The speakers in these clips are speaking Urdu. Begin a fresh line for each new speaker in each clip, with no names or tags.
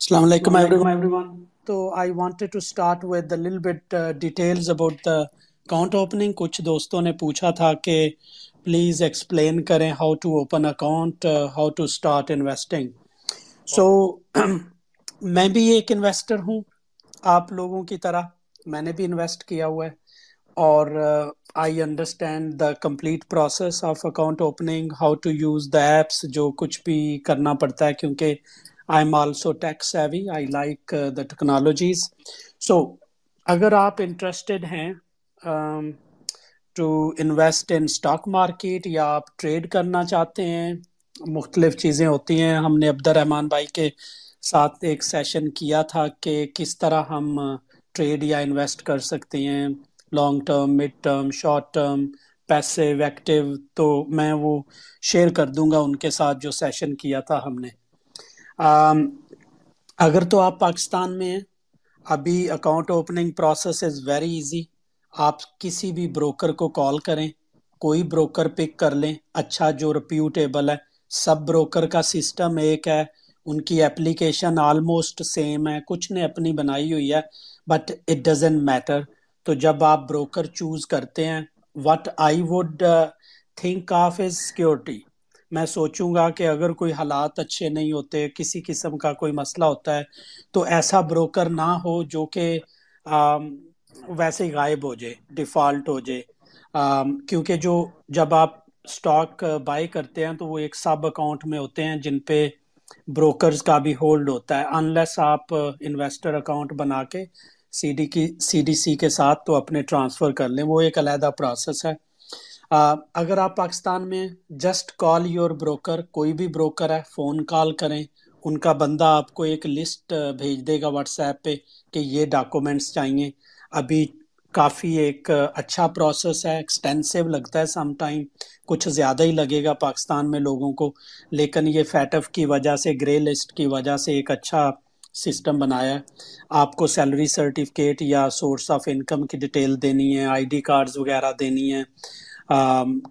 Assalamu alaikum everyone. So I wanted to start with a little bit uh, details about the account opening. کچھ دوستوں نے پوچھا تھا کہ پلیز ایکسپلین کریں how to open account how to start investing so میں بھی ایک انویسٹر ہوں آپ لوگوں کی طرح میں نے بھی انویسٹ کیا ہوا ہے اور I understand the complete process of account opening how to use the apps جو کچھ بھی کرنا پڑتا ہے کیونکہ I am also tech savvy I like the technologies so اگر آپ انٹرسٹڈ ہیں to invest in stock market یا آپ ٹریڈ کرنا چاہتے ہیں مختلف چیزیں ہوتی ہیں ہم نے عبد الرحمان بھائی کے ساتھ ایک سیشن کیا تھا کہ کس طرح ہم ٹریڈ یا انویسٹ کر سکتے ہیں long term mid term short term پیسے ایکٹیو تو میں وہ شیئر کر دوں گا ان کے ساتھ جو سیشن کیا تھا ہم نے۔ اگر تو آپ پاکستان میں ہیں، ابھی account opening process is very easy آپ کسی بھی بروکر کو کال کریں، کوئی بروکر پک کر لیں۔ اچھا جو رپیوٹیبل ہے، سب بروکر کا سسٹم ایک ہے۔ ان کی اپلیکیشن آلموسٹ سیم ہے، کچھ نے اپنی بنائی ہوئی ہے بٹ اٹ ڈزنٹ میٹر تو جب آپ بروکر چوز کرتے ہیں what I would think of is security میں سوچوں گا کہ اگر کوئی حالات اچھے نہیں ہوتے، کسی قسم کا کوئی مسئلہ ہوتا ہے، تو ایسا بروکر نہ ہو جو کہ ویسے ہی غائب ہو جائے ڈیفالٹ ہو جائے. کیونکہ جو جب آپ اسٹاک بائی کرتے ہیں تو وہ ایک سب اکاؤنٹ میں ہوتے ہیں جن پہ بروکرز کا بھی ہولڈ ہوتا ہے انلیس آپ uh, انویسٹر اکاؤنٹ بنا کے سی ڈی کی سی ڈی سی کے ساتھ تو اپنے ٹرانسفر کر لیں، وہ ایک علیحدہ پروسیس ہے۔ اگر آپ پاکستان میں جسٹ کال یور بروکر کوئی بھی بروکر ہے فون کال کریں، ان کا بندہ آپ کو ایک لسٹ بھیج دے گا واٹس ایپ پہ کہ یہ ڈاکومنٹس چاہیے۔ ابھی کافی ایک اچھا پروسیس ہے ایکسٹینسو لگتا ہے سم ٹائم کچھ زیادہ ہی لگے گا پاکستان میں لوگوں کو۔ لیکن یہ فیٹف کی وجہ سے گرے لسٹ کی وجہ سے ایک اچھا سسٹم بنایا ہے۔ آپ کو سیلری سرٹیفکیٹ یا سورس آف انکم کی ڈیٹیل دینی ہے آئی ڈی کارڈز وغیرہ دینی ہے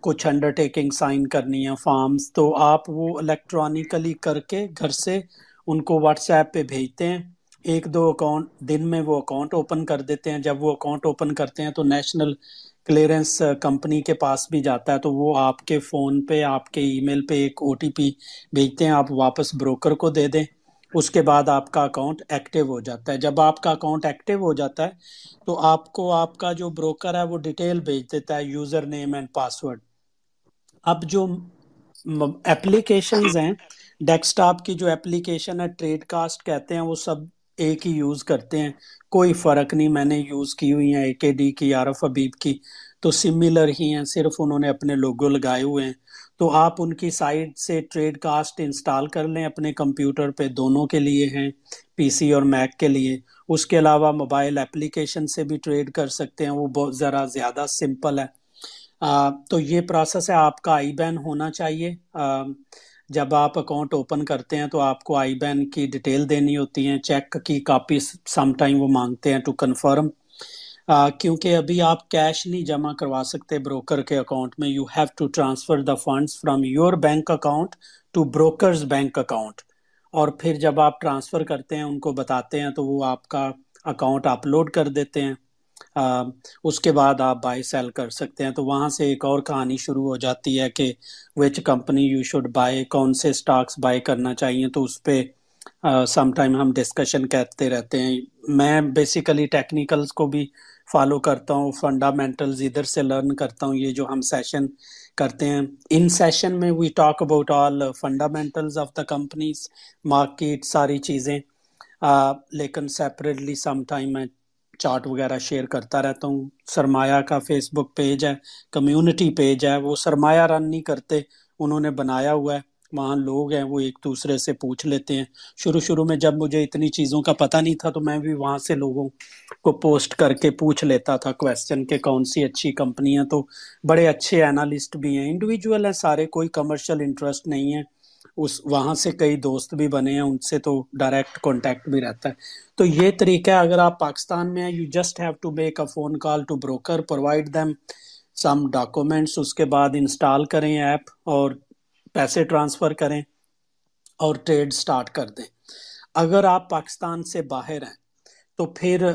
کچھ انڈر ٹیکنگ سائن کرنی ہے فارمز تو آپ وہ الیکٹرانیکلی کر کے گھر سے ان کو واٹس ایپ پہ بھیجتے ہیں۔ ایک دو اکاؤنٹ دن میں وہ اکاؤنٹ اوپن کر دیتے ہیں۔ جب وہ اکاؤنٹ اوپن کرتے ہیں تو نیشنل کلیئرنس کمپنی کے پاس بھی جاتا ہے۔ تو وہ آپ کے فون پہ، آپ کے ای میل پہ ایک او ٹی پی بھیجتے ہیں۔ آپ واپس بروکر کو دے دیں۔ اس کے بعد آپ کا اکاؤنٹ ایکٹیو ہو جاتا ہے۔ جب آپ کا اکاؤنٹ ایکٹیو ہو جاتا ہے، تو آپ کو آپ کا جو بروکر ہے، وہ ڈیٹیل بھیج دیتا ہے یوزر نیم اینڈ پاسورڈ اب جو اپلیکیشنز ہیں ڈیسک ٹاپ کی جو اپلیکیشن ہے ٹریڈ کاسٹ کہتے ہیں، وہ سب ایک ہی یوز کرتے ہیں۔ کوئی فرق نہیں، میں نے یوز کی ہوئی ہیں اے کے ڈی کی عارف حبیب کی۔ تو سملر ہی ہیں، صرف انہوں نے اپنے لوگو لگائے ہوئے ہیں۔ تو آپ ان کی سائٹ سے ٹریڈ کاسٹ انسٹال کر لیں اپنے کمپیوٹر پہ، دونوں کے لیے ہیں پی سی اور میک کے لیے۔ اس کے علاوہ موبائل اپلیکیشن سے بھی ٹریڈ کر سکتے ہیں، وہ بہت ذرا زیادہ سمپل ہے۔ تو یہ پروسیس ہے، آپ کا آئی بین ہونا چاہیے۔ جب آپ اکاؤنٹ اوپن کرتے ہیں تو آپ کو آئی بین کی ڈیٹیل دینی ہوتی ہیں چیک کی کاپی سم ٹائم وہ مانگتے ہیں ٹو کنفرم کیونکہ ابھی آپ کیش نہیں جمع کروا سکتے بروکر کے اکاؤنٹ میں you have to transfer the funds from your bank account to broker's bank account اور پھر جب آپ ٹرانسفر کرتے ہیں، ان کو بتاتے ہیں، تو وہ آپ کا اکاؤنٹ اپلوڈ کر دیتے ہیں۔ اس کے بعد آپ بائی سیل کر سکتے ہیں۔ تو وہاں سے ایک اور کہانی شروع ہو جاتی ہے کہ which company you should buy کون سے اسٹاکس بائی کرنا چاہیے۔ تو اس پہ سم ٹائم ہم ڈسکشن کہتے رہتے ہیں۔ میں بیسیکلی ٹیکنیکلز کو بھی فالو کرتا ہوں فنڈامنٹلز ادھر سے لرن کرتا ہوں، یہ جو ہم سیشن کرتے ہیں۔ ان سیشن میں we talk about all fundamentals of the companies market ساری چیزیں۔ لیکن سیپریٹلی سم ٹائم میں چارٹ وغیرہ شیئر کرتا رہتا ہوں۔ سرمایہ کا فیس بک پیج ہے کمیونٹی پیج ہے، وہ سرمایہ رن نہیں کرتے، انہوں نے بنایا ہوا ہے۔ وہاں لوگ ہیں، وہ ایک دوسرے سے پوچھ لیتے ہیں۔ شروع شروع میں جب مجھے اتنی چیزوں کا پتہ نہیں تھا تو میں بھی وہاں سے لوگوں کو پوسٹ کر کے پوچھ لیتا تھا کویسچن کہ کون سی اچھی کمپنی ہیں۔ تو بڑے اچھے انالسٹ بھی ہیں۔ انڈیویجول ہیں سارے، کوئی کمرشل انٹرسٹ نہیں ہے۔ اس، وہاں سے کئی دوست بھی بنے ہیں، ان سے تو ڈائریکٹ کانٹیکٹ بھی رہتا ہے۔ تو یہ طریقہ ہے، اگر آپ پاکستان میں ہیں you just have to make a phone call to broker provide them some documents اس کے بعد انسٹال کریں ایپ اور پیسے ٹرانسفر کریں اور ٹریڈ سٹارٹ کر دیں۔ اگر آپ پاکستان سے باہر ہیں تو پھر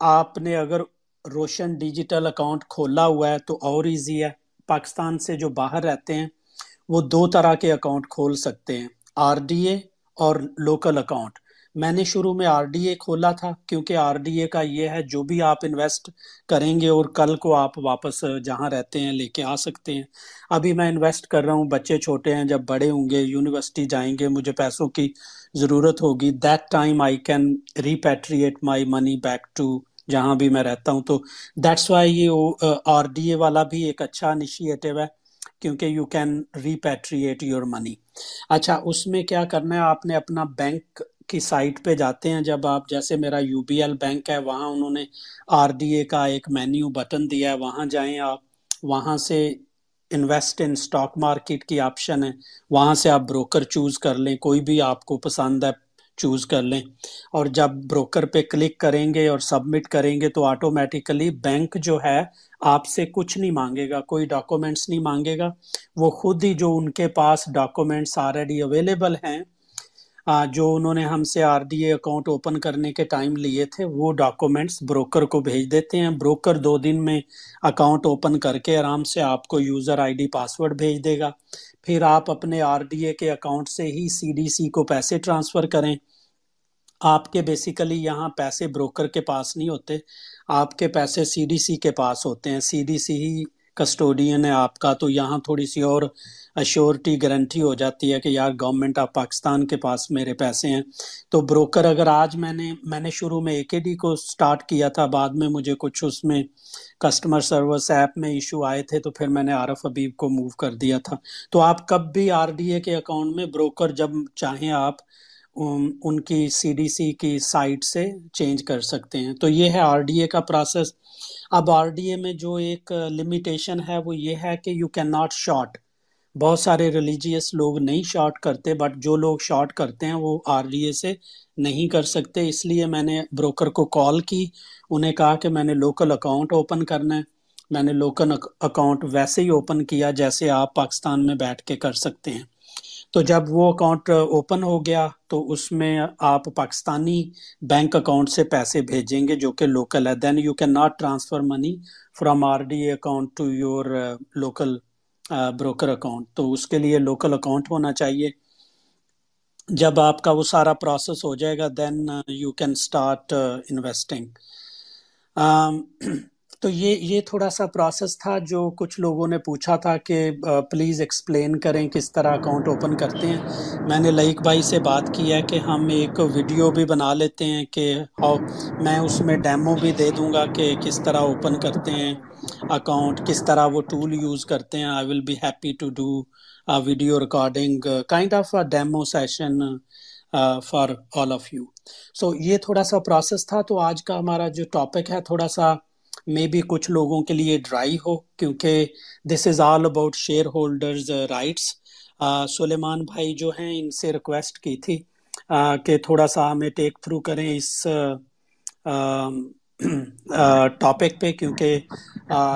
آپ نے اگر روشن ڈیجیٹل اکاؤنٹ کھولا ہوا ہے تو اور ایزی ہے۔ پاکستان سے جو باہر رہتے ہیں وہ دو طرح کے اکاؤنٹ کھول سکتے ہیں۔ آر ڈی اے اور لوکل اکاؤنٹ۔ میں نے شروع میں آر ڈی اے کھولا تھا کیونکہ آر ڈی اے کا یہ ہے جو بھی آپ انویسٹ کریں گے اور کل کو آپ واپس جہاں رہتے ہیں لے کے آ سکتے ہیں۔ ابھی میں انویسٹ کر رہا ہوں، بچے چھوٹے ہیں، جب بڑے ہوں گے یونیورسٹی جائیں گے، مجھے پیسوں کی ضرورت ہوگی۔ That time I can repatriate my money back to جہاں بھی میں رہتا ہوں۔ تو دیٹس وائی یہ آر ڈی اے والا بھی ایک اچھا انیشیٹو ہے کیونکہ you can repatriate your money اچھا اس میں کیا کرنا ہے؟ آپ نے اپنا بینک کی سائٹ پہ جاتے ہیں۔ جب آپ، جیسے میرا یو بی ایل بینک ہے، وہاں انہوں نے آر ڈی اے کا ایک مینیو بٹن دیا ہے۔ وہاں جائیں آپ، وہاں سے انویسٹ ان اسٹاک مارکیٹ کی آپشن ہے۔ وہاں سے آپ بروکر چوز کر لیں۔ کوئی بھی آپ کو پسند ہے، چوز کر لیں۔ اور جب بروکر پہ کلک کریں گے اور سبمٹ کریں گے تو آٹومیٹیکلی بینک جو ہے، آپ سے کچھ نہیں مانگے گا۔ کوئی ڈاکومنٹس نہیں مانگے گا۔ وہ خود ہی جو ان کے پاس ڈاکومنٹس آلریڈی اویلیبل ہیں جو انہوں نے ہم سے R D A account open کرنے کے ٹائم لیے تھے، وہ ڈاکومنٹس بروکر کو بھیج دیتے ہیں۔ بروکر دو دن میں اکاؤنٹ اوپن کر کے آرام سے آپ کو یوزر آئی ڈی پاسورڈ بھیج دے گا۔ پھر آپ اپنے آر ڈی اے کے اکاؤنٹ سے ہی سی ڈی سی کو پیسے ٹرانسفر کریں۔ آپ کے بیسیکلی یہاں پیسے بروکر کے پاس نہیں ہوتے، آپ کے پیسے سی ڈی سی کے پاس ہوتے ہیں۔ سی ڈی سی ہی کسٹوڈین ہے آپ کا، تو یہاں تھوڑی سی اور اشورٹی گارنٹی ہو جاتی ہے کہ یار گورنمنٹ آف پاکستان کے پاس میرے پیسے ہیں۔ تو بروکر اگر آج میں نے میں نے شروع میں اے کے ڈی کو سٹارٹ کیا تھا، بعد میں مجھے کچھ اس میں کسٹمر سروس ایپ میں ایشو آئے تھے، تو پھر میں نے عارف حبیب کو موو کر دیا تھا۔ تو آپ کب بھی آر ڈی اے کے اکاؤنٹ میں بروکر جب چاہیں آپ ان کی سی ڈی سی کی سائٹ سے چینج کر سکتے ہیں۔ تو یہ ہے آر ڈی اے کا پروسیس اب آر ڈی اے میں جو ایک لمیٹیشن ہے وہ یہ ہے کہ یو کین ناٹ شارٹ بہت سارے ریلیجیس لوگ نہیں شارٹ کرتے بٹ جو لوگ شارٹ کرتے ہیں وہ آر ڈی اے سے نہیں کر سکتے۔ اس لیے میں نے بروکر کو کال کی۔ انہیں کہا کہ میں نے لوکل اکاؤنٹ اوپن کرنا ہے۔ میں نے لوکل اکاؤنٹ ویسے ہی اوپن کیا جیسے آپ پاکستان میں بیٹھ کے کر سکتے ہیں۔ تو جب وہ اکاؤنٹ اوپن ہو گیا تو اس میں آپ پاکستانی بینک اکاؤنٹ سے پیسے بھیجیں گے جو کہ لوکل ہے. Then you can not transfer money from R D A account to your local broker account تو اس کے لیے لوکل اکاؤنٹ ہونا چاہیے. جب آپ کا وہ سارا پروسیس ہو جائے گا then you can start investing تو یہ یہ تھوڑا سا پروسیس تھا جو کچھ لوگوں نے پوچھا تھا کہ پلیز ایکسپلین کریں کس طرح اکاؤنٹ اوپن کرتے ہیں۔ میں نے لئیک بھائی سے بات کی ہے کہ ہم ایک ویڈیو بھی بنا لیتے ہیں کہ میں اس میں ڈیمو بھی دے دوں گا کہ کس طرح اوپن کرتے ہیں اکاؤنٹ کس طرح وہ ٹول یوز کرتے ہیں۔ I will be happy to do video recording kind of demo session for all of you so یہ تھوڑا سا پروسیس تھا تو آج کا ہمارا جو ٹاپک ہے تھوڑا سا مے بی کچھ لوگوں کے لیے ڈرائی ہو، کیونکہ this is all about share holders rights Suleman بھائی جو ہیں، ان سے ریکویسٹ کی تھی کہ تھوڑا سا ہمیں ٹیک تھرو کریں اس ٹاپک پہ، کیونکہ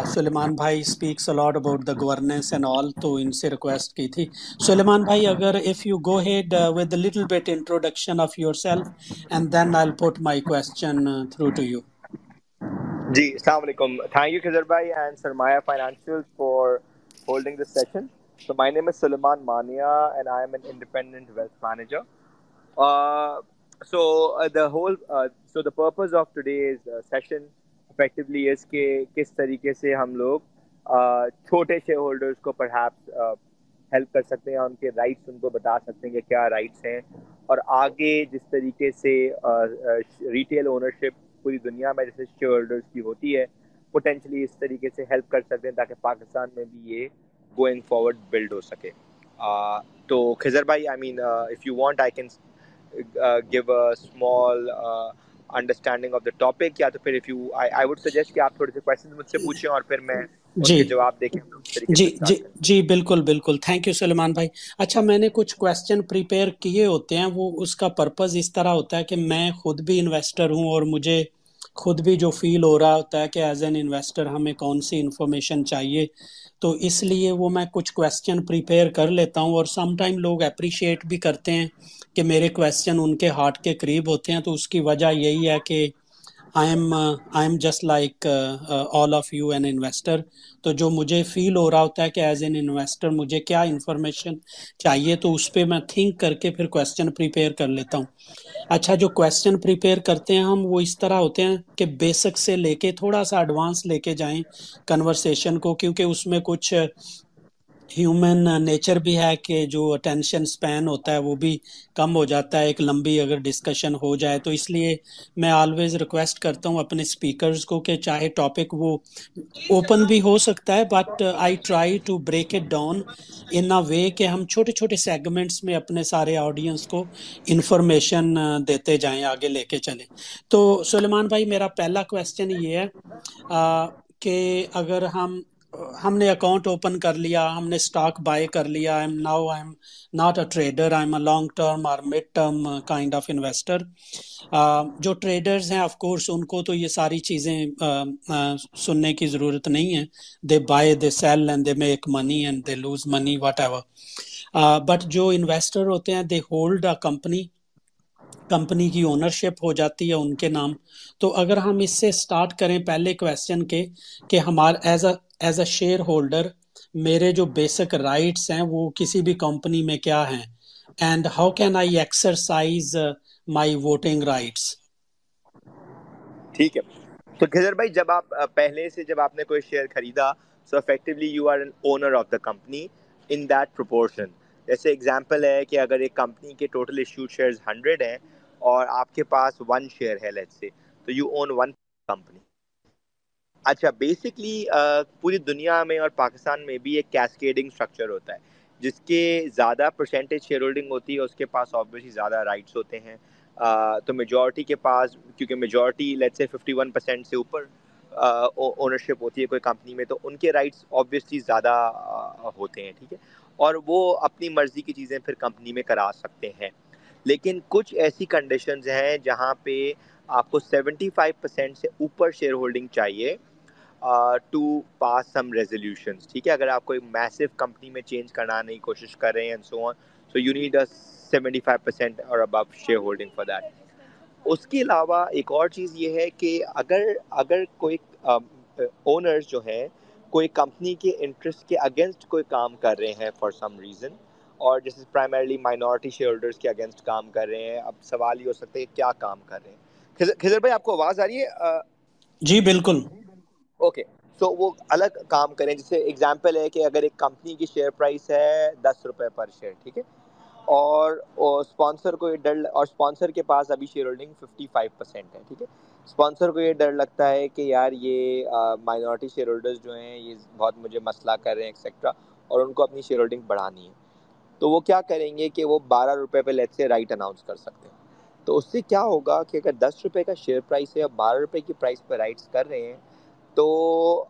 سلیمان بھائی speaks a lot about the governance and all تو ان سے ریکویسٹ کی تھی۔ سلیمان بھائی، اگر if you go ahead with little bit introduction of yourself and then I put my question through to you
جی السلام علیکم تھینک یو خضر بھائی and Sarmaya financial for holding this session So my name is Suleiman Mania and I am an independent wealth manager. Uh, so uh, the whole, uh, so the purpose of today's uh, کہ کس طریقے سے ہم لوگ uh, چھوٹے شیئر ہولڈرس کو پرہیپس ہیلپ uh, کر سکتے ہیں ان کے رائٹس ان کو بتا سکتے ہیں کہ کیا رائٹس ہیں اور آگے جس طریقے سے uh, ریٹیل اونرشپ پوری دنیا میں جیسے شیئر ہولڈرس کی ہوتی ہے پوٹینشلی اس طریقے سے ہیلپ کر سکتے ہیں تاکہ پاکستان میں بھی یہ گوئنگ فارورڈ بلڈ ہو سکے۔ تو خضر بھائی I mean if you want I can give a small understanding of the topic یا تو پھر if you I would suggest کہ آپ تھوڑے سے کوشچن مجھ سے پوچھیں اور پھر میں
جی۔
جواب دیکھیں
جی جی جی بالکل بالکل۔ تھینک یو سلیمان بھائی۔ اچھا میں نے کچھ کوشچن پریپیئر کیے ہوتے ہیں۔ وہ اس کا پرپز اس طرح ہوتا ہے کہ میں خود بھی انویسٹر ہوں اور مجھے خود بھی جو فیل ہو رہا ہوتا ہے کہ ایز این انویسٹر ہمیں کون سی انفارمیشن چاہیے۔ تو اس لیے وہ میں کچھ کوشچن پریپیئر کر لیتا ہوں اور سم ٹائم لوگ اپریشیٹ بھی کرتے ہیں کہ میرے کوشچن ان کے ہارٹ کے قریب ہوتے ہیں۔ تو اس کی وجہ یہی ہے کہ just like all of you an investor تو جو مجھے فیل ہو رہا ہوتا ہے کہ ایز این انویسٹر مجھے کیا انفارمیشن چاہیے تو اس پہ میں تھنک کر کے پھر کوشچن پریپیئر کر لیتا ہوں۔ اچھا جو کوشچن پریپیئر کرتے ہیں ہم، وہ اس طرح ہوتے ہیں کہ بیسک سے لے کے تھوڑا سا ایڈوانس لے کے جائیں کنورسیشن کو، کیونکہ اس میں کچھ ہیومن نیچر بھی ہے کہ جو اٹینشن سپین ہوتا ہے وہ بھی کم ہو جاتا ہے، ایک لمبی اگر ڈسکشن ہو جائے تو۔ اس لیے میں آلویز ریکویسٹ کرتا ہوں اپنے اسپیکرز کو کہ چاہے ٹاپک وہ اوپن بھی ہو سکتا ہے but I try to break it down in a way کہ ہم چھوٹے چھوٹے سیگمنٹس میں اپنے سارے آڈینس کو انفارمیشن دیتے جائیں، آگے لے کے چلیں۔ تو سلیمان بھائی، میرا پہلا کوشچن یہ ہے کہ اگر ہم ہم نے اکاؤنٹ اوپن کر لیا، ہم نے اسٹاک بائی کر لیا I'm now I'm not a trader I'm a long term اور mid term kind of investor جو ٹریڈرز ہیں آف کورس ان کو تو یہ ساری چیزیں سننے کی ضرورت نہیں ہے۔ They buy they sell and they make money and they lose money whatever but جو انویسٹر ہوتے ہیں they hold a company company کی اونرشپ ہو جاتی ہے ان کے نام۔ تو اگر ہم اس سے سٹارٹ کریں پہلے کویسچن کے، کہ ہمارا as a as a share holder میرے جو بیسک رائٹس ہیں وہ کسی بھی کمپنی میں کیا ہیں؟ And how can I exercise my voting rights
ٹھیک ہے۔ تو گھر بھائی، جب آپ پہلے سے جب آپ نے کوئی شیئر خریدا so actually you are an owner of the company in that proportion جیسے اگزامپل ہے کہ اگر ایک کمپنی کے ٹوٹل ایشو شیئرز ہنڈریڈ ہیں اور آپ کے پاس ون شیئر ہے let's say so you own one company اچھا بیسکلی پوری دنیا میں اور پاکستان میں بھی ایک کیسکیڈنگ اسٹرکچر ہوتا ہے، جس کے زیادہ پرسینٹیج شیئر ہولڈنگ ہوتی ہے، اس کے پاس آبویسلی زیادہ رائٹس ہوتے ہیں۔ تو میجورٹی کے پاس، کیونکہ majority let's say fifty one percent سے اوپر اونرشپ ہوتی ہے کوئی کمپنی میں، تو ان کے رائٹس آبویسلی زیادہ ہوتے ہیں، ٹھیک ہے؟ اور وہ اپنی مرضی کی چیزیں پھر کمپنی میں کرا سکتے ہیں۔ لیکن کچھ ایسی کنڈیشنز ہیں جہاں پہ آپ کو سیونٹی فائیو پرسینٹ سے اوپر شیئر ہولڈنگ چاہیے۔ ٹو پاس سم ریزولیوشن ٹھیک ہے؟ اگر آپ کوئی میسو کمپنی میں چینج کرانے کی کوشش کر رہے ہیں so on so you need a seventy five percent اور above share holding for that اس کے علاوہ ایک اور چیز یہ ہے کہ اگر اگر کوئی um, اونرز جو ہے کوئی کمپنی کے انٹرسٹ کے اگینسٹ کوئی کام کر رہے ہیں فار سم ریزن اور جیسے پرائمرلی مائنورٹی شیئر ہولڈرس کے اگینسٹ کام کر رہے ہیں، اب سوال یہ ہو سکتا ہے کیا کام کر رہے ہیں؟ خضر بھائی، آپ کو آواز آ رہی ہے؟
uh, جی بالکل۔
اوکے سو وہ الگ کام کریں، جیسے اگزامپل ہے کہ اگر ایک کمپنی کی شیئر پرائس ہے دس روپے پر شیئر ٹھیک ہے؟ اور اسپانسر کو یہ ڈر اور اسپانسر کے پاس ابھی share holding fifty five percent ہے، ٹھیک ہے؟ اسپانسر کو یہ ڈر لگتا ہے کہ یار یہ مائنورٹی شیئر ہولڈرز جو ہیں، یہ بہت مجھے مسئلہ کر رہے ہیں ایکسیکٹرا اور ان کو اپنی شیئر ہولڈنگ بڑھانی ہے۔ تو وہ کیا کریں گے کہ وہ بارہ روپے پہ لیٹ سے رائٹ اناؤنس کر سکتے ہیں۔ تو اس سے کیا ہوگا کہ اگر دس روپے کا شیئر پرائس ہے اور بارہ روپے کی پرائس پہ رائٹس کر رہے ہیں تو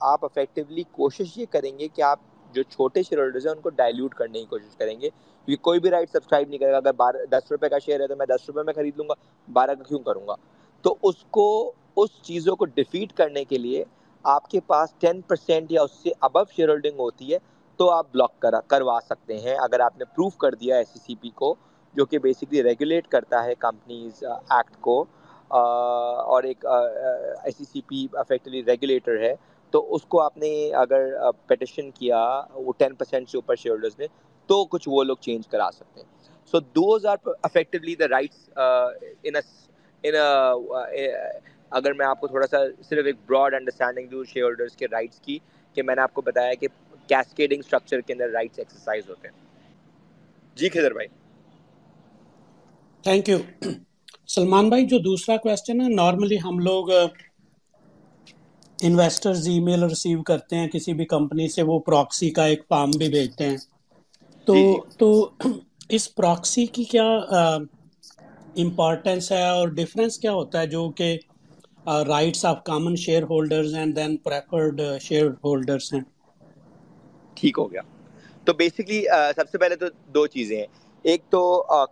آپ افیکٹولی کوشش یہ کریں گے کہ آپ جو چھوٹے شیئر ہولڈرز ہیں ان کو ڈائلیوٹ کرنے کی کوشش کریں گے۔ کیونکہ کوئی بھی رائٹ سبسکرائب نہیں کرے گا۔ اگر بارہ دس روپے کا شیئر ہے تو میں دس روپے میں خرید لوں گا، بارہ کا کیوں کروں گا؟ تو اس کو، اس چیزوں کو ڈیفیٹ کرنے کے لیے آپ کے پاس ٹین پرسینٹ یا اس سے ابو شیئر ہولڈنگ ہوتی ہے تو آپ بلاک کرا کروا سکتے ہیں۔ اگر آپ نے پروف کر دیا ایس سی سی پی کو، جو کہ بیسکلی ریگولیٹ کرتا ہے کمپنیز ایکٹ uh, کو اور ایک ایس سی سی پی افیکٹلی ریگولیٹر ہے، تو اس کو آپ نے اگر پٹیشن کیا وہ ٹین پرسینٹ سے اوپر شیئر ہولڈرز نے، تو کچھ وہ لوگ چینج کرا سکتے ہیں۔ So those are actually the rights اگر میں آپ کو تھوڑا سا صرف ایک براڈ انڈرسٹینڈنگ دوں شیئر ہولڈرس کے رائٹس کی، کہ میں نے آپ کو بتایا کہ کیسکیڈنگ اسٹرکچر کے اندر رائٹس ایکسرسائز ہوتے ہیں۔ جی خضر بھائی۔
تھینک یو سلمان بھائی جو دوسرا کوشچن ہے نارملی ہم لوگ انویسٹرز ای میل ریسیو کرتے ہیں کسی بھی کمپنی سے وہ پراکسی کا ایک فارم بھی بھیجتے ہیں۔ تو
جی۔
تو اس پراکسی کی کیا امپورٹینس ہے اور ڈفرینس کیا ہوتا ہے؟ جو کہ rights of common share holders and then preferred share holders ہیں۔
ٹھیک ہو گیا۔ تو بیسکلی سب سے پہلے تو دو چیزیں ہیں۔ ایک تو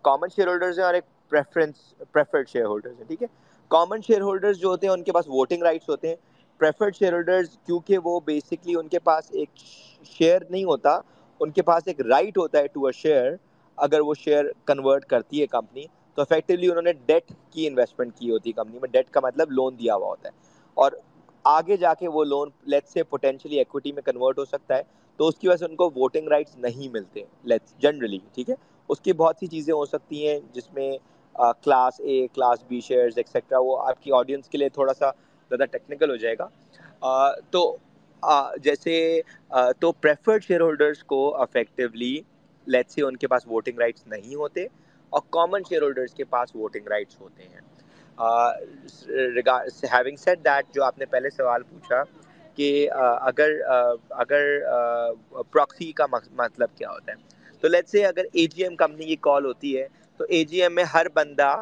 کامن شیئر ہولڈرز ہیں اور ایک پریفرنس پریفرڈ شیئر ہولڈرز ہیں، ٹھیک ہے؟ کامن شیئر ہولڈرز جو ہوتے ہیں، ان کے پاس ووٹنگ رائٹس ہوتے ہیں. پریفرڈ شیئر ہولڈرز کیونکہ وہ بیسکلی ان کے پاس ایک شیئر نہیں ہوتا، ان کے پاس ایک رائٹ ہوتا ہے ٹو اے شیئر اگر وہ شیئر کنورٹ کرتی ہے کمپنی تو افیکٹولی انہوں نے ڈیٹ کی انویسٹمنٹ کی ہوتی ہے کمپنی میں. ڈیٹ کا مطلب لون دیا ہوا ہوتا ہے۔ اور آگے جا کے وہ لون لیٹ سے پوٹینشلی ایکوٹی میں کنورٹ ہو سکتا ہے، تو اس کی وجہ سے ان کو ووٹنگ رائٹس نہیں ملتے جنرلی ٹھیک ہے؟ اس کی بہت سی چیزیں ہو سکتی ہیں جس میں class A class B shares etcetera وہ آپ کی آڈینس کے لیے تھوڑا سا زیادہ ٹیکنیکل ہو جائے گا۔ تو جیسے تو پریفرڈ شیئر ہولڈرس کو افیکٹولی لیٹ سے ان کے پاس ووٹنگ رائٹس نہیں ہوتے، اور کامن شیئر ہولڈرس کے پاس ووٹنگ رائٹس ہوتے ہیں۔ ہیونگ سیٹ دیٹ جو آپ نے پہلے سوال پوچھا کہ اگر اگر پراکسی کا مطلب کیا ہوتا ہے؟ تو لیٹ سے اگر اے جی ایم کمپنی کی کال ہوتی ہے تو اے جی ایم میں ہر بندہ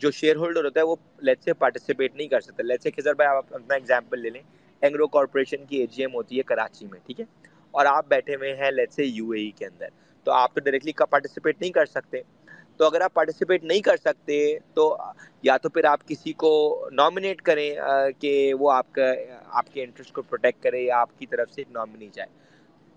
جو شیئر ہولڈر ہوتا ہے وہ لیٹ سے پارٹیسپیٹ نہیں کر سکتا. لیٹ سے کھزر بھائی، آپ اپنا ایگزامپل لے لیں. اینگرو کارپوریشن کی اے جی ایم ہوتی ہے کراچی میں، ٹھیک ہے؟ اور آپ بیٹھے ہوئے ہیں لیٹ سے یو اے ای کے اندر. تو آپ تو ڈائریکٹلی پارٹیسپیٹ نہیں کر سکتے. تو اگر آپ پارٹیسپیٹ نہیں کر سکتے، تو یا تو پھر آپ کسی کو نامنیٹ کریں کہ وہ آپ کا، آپ کے انٹرسٹ کو پروٹیکٹ کرے یا آپ کی طرف سے ایک نامنی جائے.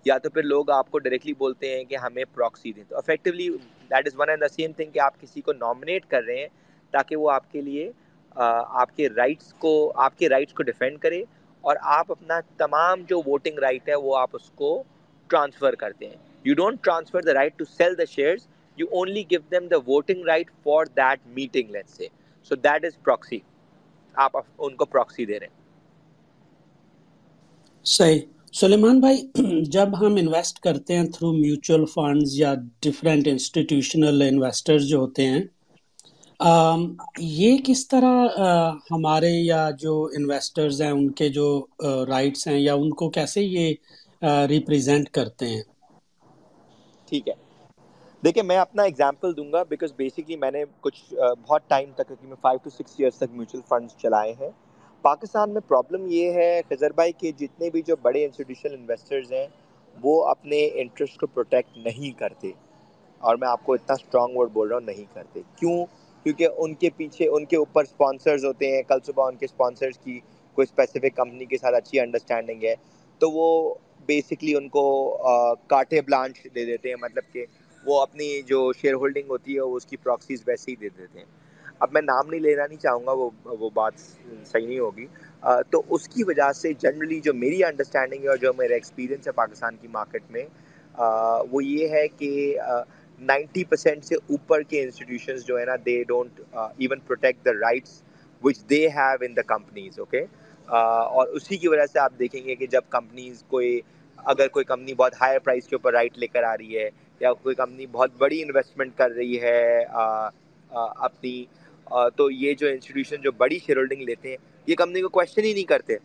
یا تو پھر لوگ آپ کو ڈائریکٹلی بولتے ہیں کہ ہمیں پراکسی دیں۔ تو actually that is one and the same thing کہ آپ کسی کو نامنیٹ کر رہے ہیں تاکہ وہ آپ کے لیے آپ کے رائٹس کو، آپ کے رائٹس کو ڈیفینڈ کرے اور آپ اپنا تمام جو ووٹنگ رائٹ ہے وہ آپ اس کو ٹرانسفر کرتے ہیں۔ You don't transfer the right to sell the shares you only give them the voting right for that meeting let's say so that is proxy آپ ان کو پراکسی دے رہے ہیں۔
صحیح۔ سلیمان بھائی، جب ہم انویسٹ کرتے ہیں تھرو میوچل فنڈز یا ڈفرینٹ انسٹیٹیوشنل انویسٹرز جو ہوتے ہیں یہ کس طرح ہمارے یا جو انویسٹرز ہیں، ان کے جو رائٹس ہیں یا ان کو کیسے یہ ریپریزینٹ کرتے ہیں؟
ٹھیک ہے۔ دیکھیں میں اپنا اگزامپل دوں گا بیکاز بیسکلی میں نے کچھ بہت ٹائم تک میں فائیو ٹو سکس ایئرس تک میوچل فنڈس چلائے ہیں۔ پاکستان میں پرابلم یہ ہے خزر بھائی کہ جتنے بھی جو بڑے انسٹیٹیوشنل انویسٹرز ہیں، وہ اپنے انٹرسٹ کو پروٹیکٹ نہیں کرتے۔ اور میں آپ کو اتنا اسٹرانگ ورڈ بول رہا ہوں، نہیں کرتے۔ کیوں؟ کیونکہ ان کے پیچھے، ان کے اوپر اسپانسرز ہوتے ہیں۔ کل صبح ان کے اسپانسرز کی کوئی اسپیسیفک کمپنی کے ساتھ اچھی انڈرسٹینڈنگ ہے، تو وہ بیسکلی ان کو کاٹے بلانچ دے دیتے ہیں۔ مطلب کہ وہ اپنی جو شیئر ہولڈنگ ہوتی ہے، وہ اس کی پراکسیز ویسے ہی دے دیتے ہیں۔ اب میں نام نہیں لینا نہیں چاہوں گا، وہ وہ بات صحیح نہیں ہوگی۔ تو اس کی وجہ سے جنرلی جو میری انڈرسٹینڈنگ ہے اور جو میرا ایکسپیرینس ہے پاکستان کی مارکیٹ میں وہ یہ ہے کہ نائنٹی پرسینٹ سے اوپر کے انسٹیٹیوشنز جو ہے نا they don't even protect the rights which they have in the companies okay اور اسی کی وجہ سے آپ دیکھیں گے کہ جب کمپنیز کوئی، اگر کوئی کمپنی بہت ہائر پرائز کے اوپر رائٹ لے کر آ رہی ہے یا کوئی کمپنی بہت بڑی انویسٹمنٹ کر رہی ہے اپنی تو یہ جو انسٹیٹیوشن جو بڑی شیئر ہولڈنگ لیتے ہیں، یہ کمپنی کو کوشچن ہی نہیں کرتے۔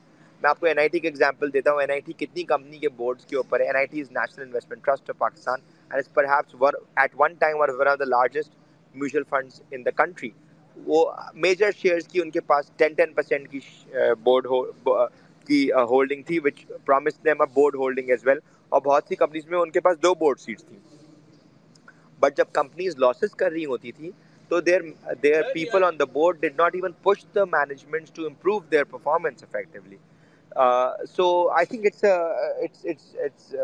میں آپ کو این آئی ٹی کا ایگزامپل دیتا ہوں۔ این آئی ٹی کتنی کمپنی کے بورڈس کے اوپر ہے۔ N I T is national investment trust of Pakistan and it's perhaps at one time one of the largest mutual funds in the country وہ میجر شیئرس کی ان کے پاس ٹین ٹین پرسینٹ کی بورڈ ہو کی ہولڈنگ تھی which promise them a board holding as well اور بہت سی کمپنیز میں ان کے پاس دو بورڈ سیٹس تھیں۔ بٹ جب کمپنیز لاسز کر رہی ہوتی تھیں تھی تو there there people on the board did not even push the management to improve their performance effectively so I think it's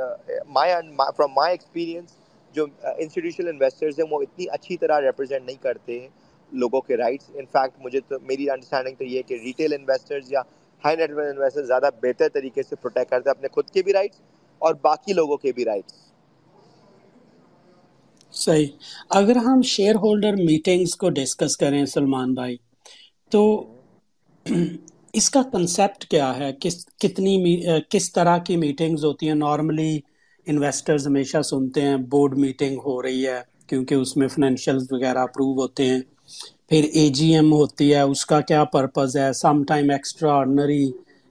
from my experience جو انسٹیٹیوشنل انویسٹرز ہیں وہ اتنی اچھی طرح ریپرزینٹ نہیں کرتے ہیں لوگوں کے رائٹس انفیکٹ مجھے تو میری انڈرسٹینڈنگ تو یہ ہے کہ ریٹیل انویسٹرز یا ہائی نیٹ ورتھ انویسٹر زیادہ بہتر طریقے سے پروٹیکٹ کرتے ہیں اپنے خود کے بھی رائٹس اور باقی لوگوں کے بھی رائٹس
صحیح۔ اگر ہم شیئر ہولڈر میٹنگز کو ڈسکس کریں سلمان بھائی، تو اس کا کنسیپٹ کیا ہے؟ کس، کتنی کس طرح کی میٹنگز ہوتی ہیں؟ نارملی انویسٹرز ہمیشہ سنتے ہیں بورڈ میٹنگ ہو رہی ہے کیونکہ اس میں فنینشیلز وغیرہ اپروو ہوتے ہیں۔ پھر اے جی ایم ہوتی ہے، اس کا کیا پرپز ہے؟ Some time extraordinary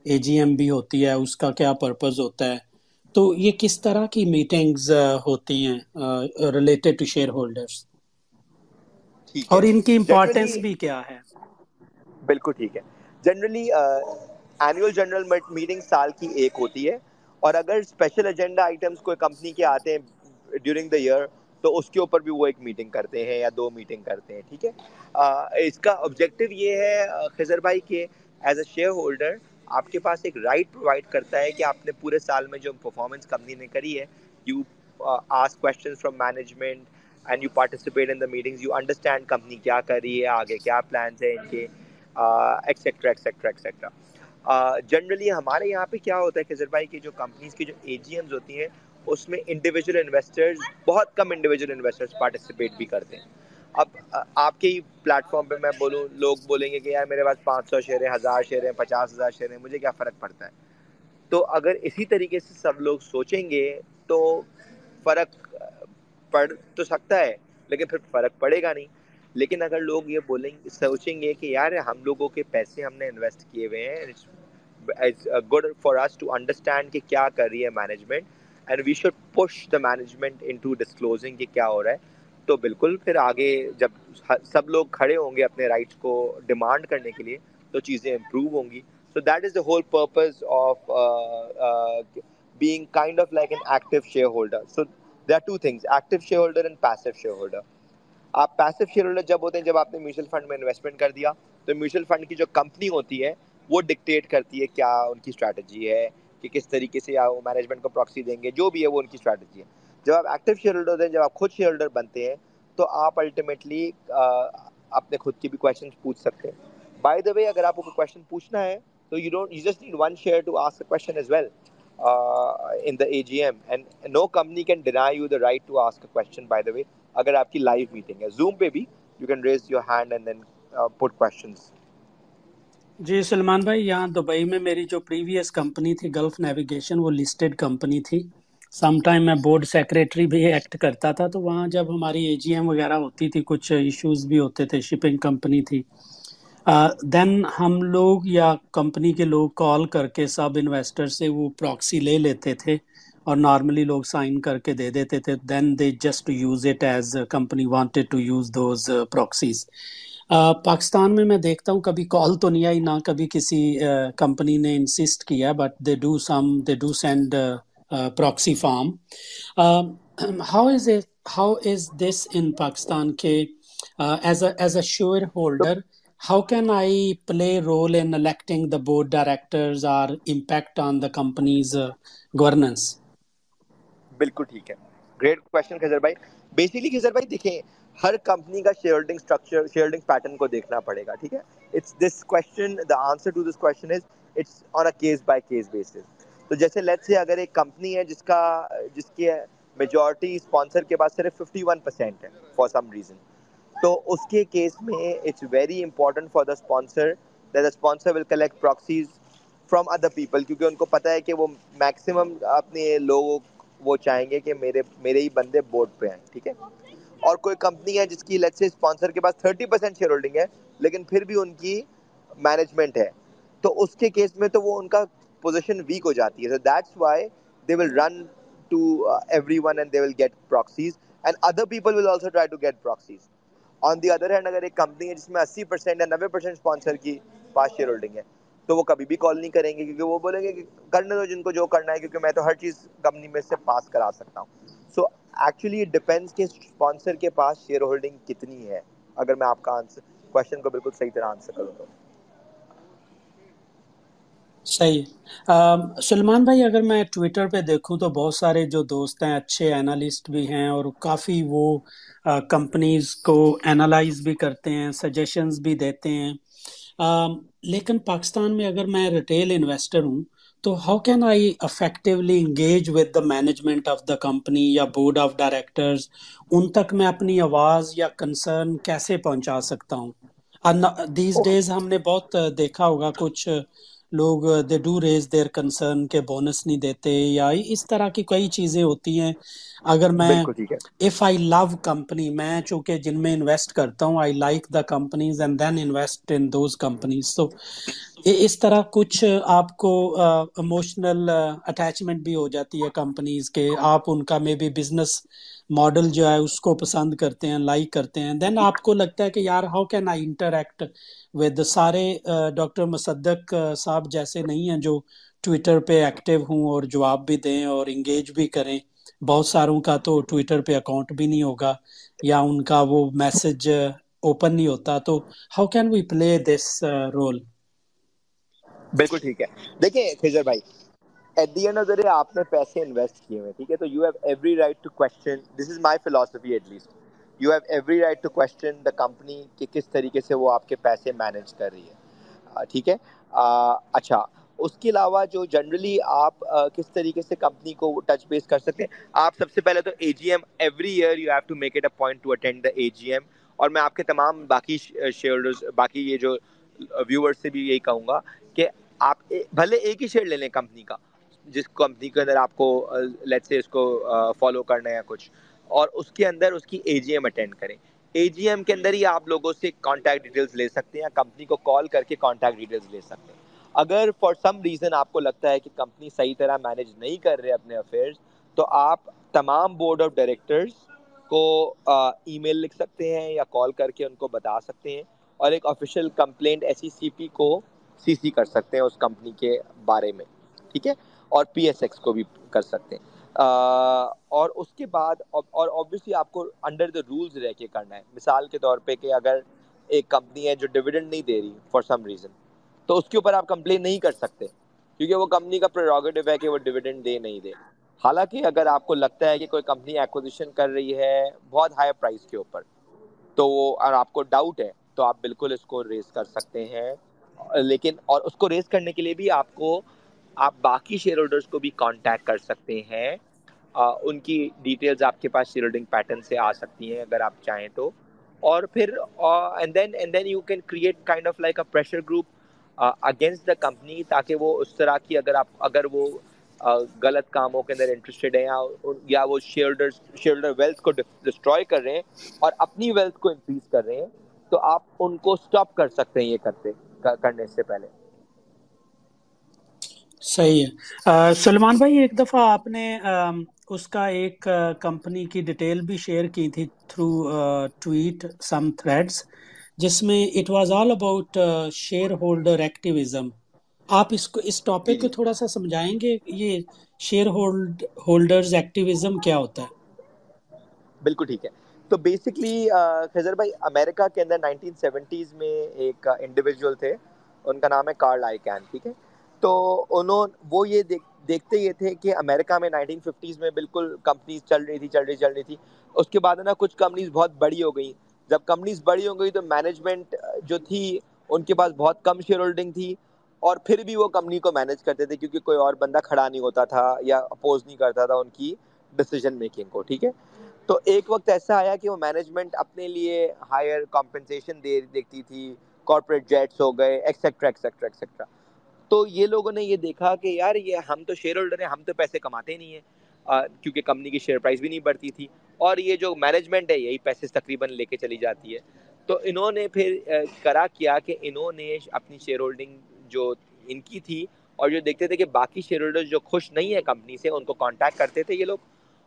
A G M بھی ہوتی ہے، اس کا کیا پرپز ہوتا ہے؟ تو یہ کس طرح کی میٹنگز ہوتی ہیں ریلیٹڈ ٹو شیئر ہولڈرس
ٹھیک
اور ان کی امپورٹینس
جنرلی
بھی کیا ہے؟
بالکل ٹھیک ہے۔ جنرلی اینوئل جنرل میٹنگ سال کی ایک ہوتی ہے۔ اور اگر اسپیشل ایجنڈا آئٹمس کوئی کمپنی کے آتے ہیں ڈیورنگ دا ایئر تو اس کے اوپر بھی وہ ایک میٹنگ کرتے ہیں یا دو میٹنگ کرتے ہیں ٹھیک ہے؟ اس کا آبجیکٹو یہ ہے خضر بھائی کہ ایز اے شیئر ہولڈر آپ کے پاس ایک رائٹ پرووائڈ کرتا ہے کہ آپ نے پورے سال میں جو پرفارمنس کمپنی نے کری ہے you ask question from management and you participate in meeting you understand company کیا کر رہی ہے، آگے کیا پلانس ہیں ان کے ایکسیٹرا ایکسیٹرا ایکسیٹرا جنرلی ہمارے یہاں پہ کیا ہوتا ہے خضر بھائی کی جو کمپنیز کی جو اے جی ایمز ہوتی ہیں، اس میں انڈیویجول انویسٹرز بہت کم انڈیویجول انویسٹرز پارٹیسپیٹ بھی کرتے ہیں۔ اب آپ کے ہی پلیٹ فارم پہ میں بولوں، لوگ بولیں گے کہ یار میرے پاس پانچ سو شیئر ہیں ہزار شیئر ہیں پچاس ہزار شیئر ہیں مجھے کیا فرق پڑتا ہے؟ تو اگر اسی طریقے سے سب لوگ سوچیں گے تو فرق پڑ تو سکتا ہے، لیکن پھر فرق پڑے گا نہیں۔ لیکن اگر لوگ یہ بولیں گے سوچیں گے کہ یار ہم لوگوں کے پیسے ہم نے انویسٹ کیے ہوئے ہیں good for us to understand کہ کیا کر رہی ہے management and we should push the management into disclosing کہ کیا ہو رہا ہے۔ تو بالکل پھر آگے جب سب لوگ کھڑے ہوں گے اپنے رائٹس کو ڈیمانڈ کرنے کے لیے، تو چیزیں امپروو ہوں گی. So that is the whole purpose of being kind of like an active share holder so there are two things active share holder and passive share holder آپ پیسو شیئر ہولڈر جب ہوتے ہیں، جب آپ نے میوچل فنڈ میں انویسٹمنٹ کر دیا، تو میوچل فنڈ کی جو کمپنی ہوتی ہے، وہ ڈکٹیٹ کرتی ہے کیا ان کی اسٹریٹجی ہے، کہ کس طریقے سے وہ مینجمنٹ کو پراکسی دیں گے، جو بھی ہے، وہ ان کی اسٹریٹجی ہے. جب آپ ایکٹیو شیئر ہولڈر ہوتے ہیں، جب آپ خود شیئر ہولڈر بنتے ہیں، تو آپ الٹیمیٹلی اپنے خود کی بھی کوشچن پوچھ سکتے ہیں۔ بائی دا وے اگر آپ کو کوئی کوشچن پوچھنا ہے، تو you don't you just need one share to ask question as well in the A G M and no company can deny you the right to ask question by the way اگر آپ کی لائیو میٹنگ ہے۔ زوم پہ بھی you can raise your hand and then put questions
جی سلمان بھائی، یہاں دبئی میں میری جو پریویس کمپنی تھی گلف نیویگیشن وہ لسٹڈ کمپنی تھی۔ سم ٹائم میں بورڈ سیکریٹری بھی ایکٹ کرتا تھا، تو وہاں جب ہماری اے جی ایم وغیرہ ہوتی تھی، کچھ ایشوز بھی ہوتے تھے شپنگ کمپنی تھی۔ دین ہم لوگ یا کمپنی کے لوگ کال کر کے سب انویسٹر سے وہ پراکسی لے لیتے تھے اور نارملی لوگ سائن کر کے دے دیتے تھے۔ Then they just use it as company wanted to use those proxies Pakistan میں میں دیکھتا ہوں، کبھی کال تو نہیں آئی، نہ کبھی کسی کمپنی نے انسسٹ کیا but they do some they do send proxy form how is how is this in Pakistan کے as a as a share holder how can I play role in electing the board directors or impact on the company's uh, governance?
بالکل ٹھیک ہے۔ گریٹ کوشچن خزر بھائی بیسکلی خزر بھائی دیکھیں ہر کمپنی کا share holding structure share holding pattern کو دیکھنا پڑے گا ٹھیک ہے؟ It's this question the answer to this question is it's on a case by case basis تو جیسے لیٹ سے اگر ایک کمپنی ہے جس کا، جس کے میجورٹی اسپانسر کے پاس صرف ففٹی ون پرسینٹ ہے فار سم ریزن تو اس کے کیس میں it's very important for the sponsor the sponsor will collect proxies from other people کیونکہ ان کو پتا ہے کہ وہ میکسیمم اپنے لوگوں وہ چاہیں گے کہ میرے میرے ہی بندے بورڈ پہ ہیں، ٹھیک ہے؟ اور کوئی کمپنی ہے جس کی لیٹ سے اسپانسر کے پاس تھرٹی پرسینٹ شیئر ہولڈنگ ہے، لیکن پھر بھی ان کی مینجمنٹ ہے، تو اس کے کیس میں تو وہ ان کا پوزیشن ویک ہو جاتی ہے so that's why they will run to everyone and they will get proxies and other people will also try to get proxies on the other hand اگر ایک کمپنی ہے جس میں اسی پرسینٹ یا نبے پرسینٹ اسپانسر کی پاس شیئر ہولڈنگ ہے تو وہ کبھی بھی کال نہیں کریں گے کیونکہ وہ بولیں گے کہ کرنے دو جن کو جو کرنا ہے کیونکہ میں تو ہر چیز کمپنی میں سے پاس کرا سکتا ہوں۔ سو ایکچولی ڈپینڈس کہ اسپانسر کے پاس شیئر ہولڈنگ کتنی ہے۔ اگر میں آپ کا آنسر کوشچن کو بالکل صحیح طرح آنسر کروں تو۔
صحیح. سلمان بھائی اگر میں ٹویٹر پہ دیکھوں تو بہت سارے جو دوست ہیں اچھے اینالسٹ بھی ہیں اور کافی وہ کمپنیز کو اینالائز بھی کرتے ہیں سجیشنز بھی دیتے ہیں۔ لیکن پاکستان میں اگر میں ریٹیل انویسٹر ہوں تو how can I actually engage with the management of the company یا بورڈ آف ڈائریکٹرز ان تک میں اپنی آواز یا کنسرن کیسے پہنچا سکتا ہوں؟ دیز ڈیز ہم نے بہت دیکھا ہوگا کچھ لوگ they do raise their concern کے بونس نہیں دیتے یا اس طرح کی کئی چیزیں ہوتی ہیں۔ اگر میں اف آئی لو کمپنی میں چونکہ جن میں انویسٹ کرتا ہوں I like the companies and then invest in those companies تو اس طرح کچھ آپ کو اموشنل اٹیچمنٹ بھی ہو جاتی ہے کمپنیز کے۔ آپ ان کا مے بی بزنس ماڈل جو ہے اس کو پسند کرتے ہیں لائک کرتے ہیں۔ دین آپ کو لگتا ہے کہ یار how can I interact with سارے ڈاکٹر مصدق صاحب جیسے نہیں ہیں جو ٹویٹر پہ ایکٹیو ہوں اور جواب بھی دیں اور انگیج بھی کریں بہت ساروں کا تو ٹویٹر پہ اکاؤنٹ بھی نہیں ہوگا یا ان کا وہ میسج اوپن نہیں ہوتا تو how can we play this role
بالکل ٹھیک ہے۔ دیکھیں خزر بھائی at the end of the day آپ نے پیسے انویسٹ کیے ہوئے، ٹھیک ہے؟ تو you have every right to question this is my philosophy at least you have every right to question the company کہ کس طریقے سے وہ آپ کے پیسے مینیج کر رہی ہے۔ ٹھیک ہے؟ اچھا اس کے علاوہ جو جنرلی آپ کس طریقے سے کمپنی کو ٹچ بیس کر سکتے ہیں، آپ سب سے پہلے تو A G M every year you have to make it a point to attend the A G M اور میں آپ کے تمام باقی شیئر ہولڈرز باقی یہ جو ویورس سے بھی یہی کہوں گا کہ آپ بھلے ایک ہی شیئر لے لیں کمپنی کا، جس کمپنی کے اندر آپ کو لیٹ سے اس کو فالو کرنا ہے یا کچھ۔ اور اس کے اندر اس کی اے جی ایم اٹینڈ کریں۔ اے جی ایم کے اندر ہی آپ لوگوں سے کانٹیکٹ ڈیٹیلس لے سکتے ہیں، یا کمپنی کو کال کر کے کانٹیکٹ ڈیٹیلس لے سکتے ہیں۔ اگر فار سم ریزن آپ کو لگتا ہے کہ کمپنی صحیح طرح مینیج نہیں کر رہے اپنے افیئرس تو آپ تمام بورڈ آف ڈائریکٹرس کو ای میل لکھ سکتے ہیں یا کال کر کے ان کو بتا سکتے ہیں اور ایک official complaint S E C P کو سی سی کر سکتے ہیں اس کمپنی کے بارے میں، ٹھیک ہے؟ اور پی ایس ایکس کو بھی کر سکتے ہیں۔ اور اس کے بعد اور آبویسلی آپ کو انڈر دا رولز رہ کے کرنا ہے۔ مثال کے طور پہ کہ اگر ایک کمپنی ہے جو ڈویڈنڈ نہیں دے رہی فار سم ریزن تو اس کے اوپر آپ کمپلین نہیں کر سکتے۔ کیونکہ وہ کمپنی کا پروگیٹو ہے کہ وہ ڈویڈنڈ دے نہیں دے۔ حالانکہ اگر آپ کو لگتا ہے کہ کوئی کمپنی ایکوزیشن کر رہی ہے بہت ہائی پرائز کے اوپر، تو وہ اگر آپ کو ڈاؤٹ ہے، تو آپ بالکل اس کو ریز کر سکتے ہیں۔ لیکن، اور اس کو ریز کرنے کے لیے بھی آپ کو، آپ باقی شیئر ہولڈرس کو بھی کانٹیکٹ کر سکتے ہیں۔ ان کی ڈیٹیلز آپ کے پاس شیئر ہولڈنگ پیٹرن سے آ سکتی ہیں اگر آپ چاہیں تو۔ اور پھر and then and then you can create kind of like a pressure group against the company تاکہ وہ اس طرح کی اگر آپ، اگر وہ غلط کاموں کے اندر انٹرسٹیڈ ہیں یا یا وہ شیئر شیئر ویلتھ کو ڈسٹروائے کر رہے ہیں اور اپنی ویلتھ کو انکریز کر رہے ہیں، تو آپ ان کو اسٹاپ کر سکتے ہیں یہ کرتے کرنے سے پہلے۔
صحیح ہے۔ سلمان بھائی، ایک دفعہ آپ نے اس کا ایک کمپنی کی ڈیٹیل بھی شیئر کی تھی تھرو ٹویٹ سم تھریڈس جس میں it was all about shareholder activism آپ اس کو اس ٹاپک کو تھوڑا سا سمجھائیں گے یہ شیئر ہولڈ ہولڈرز ایکٹیویزم کیا ہوتا ہے؟
بالکل ٹھیک ہے۔ تو بیسکلی خزر بھائی امریکہ کے اندر نائنٹین سیونٹیز میں ایک انڈیویجول تھے ان کا نام ہے کارل آئی کین ٹھیک ہے؟ تو انہوں وہ یہ دیکھ دیکھتے یہ تھے کہ امریکہ میں نائنٹین ففٹیز میں بالکل کمپنیز چل رہی تھی، چل رہی چل رہی تھی۔ اس کے بعد نا کچھ کمپنیز بہت بڑی ہو گئی جب کمپنیز بڑی ہو گئی تو مینجمنٹ جو تھی، ان کے پاس بہت کم شیئر ہولڈنگ تھی۔ اور پھر بھی وہ کمپنی کو مینج کرتے تھے کیونکہ کوئی اور بندہ کھڑا نہیں ہوتا تھا یا اپوز نہیں کرتا تھا ان کی ڈسیزن میکنگ کو، ٹھیک ہے؟ تو ایک وقت ایسا آیا کہ وہ مینجمنٹ اپنے لیے ہائر کمپنسیشن دے دیکھتی تھی۔ کارپوریٹ جیٹس ہو گئے ایکسیٹرا ایکسیٹرا ایکسیٹرا تو یہ لوگوں نے یہ دیکھا کہ یار یہ ہم تو شیئر ہولڈر ہیں، ہم تو پیسے کماتے نہیں ہیں۔ کیونکہ کمپنی کی شیئر پرائز بھی نہیں بڑھتی تھی۔ اور یہ جو مینجمنٹ ہے، یہی پیسے تقریباً لے کے چلی جاتی ہے۔ تو انہوں نے پھر کرا کیا کہ انہوں نے اپنی شیئر ہولڈنگ جو ان کی تھی اور جو دیکھتے تھے کہ باقی شیئر ہولڈر جو خوش نہیں ہے کمپنی سے، ان کو کانٹیکٹ کرتے تھے یہ لوگ۔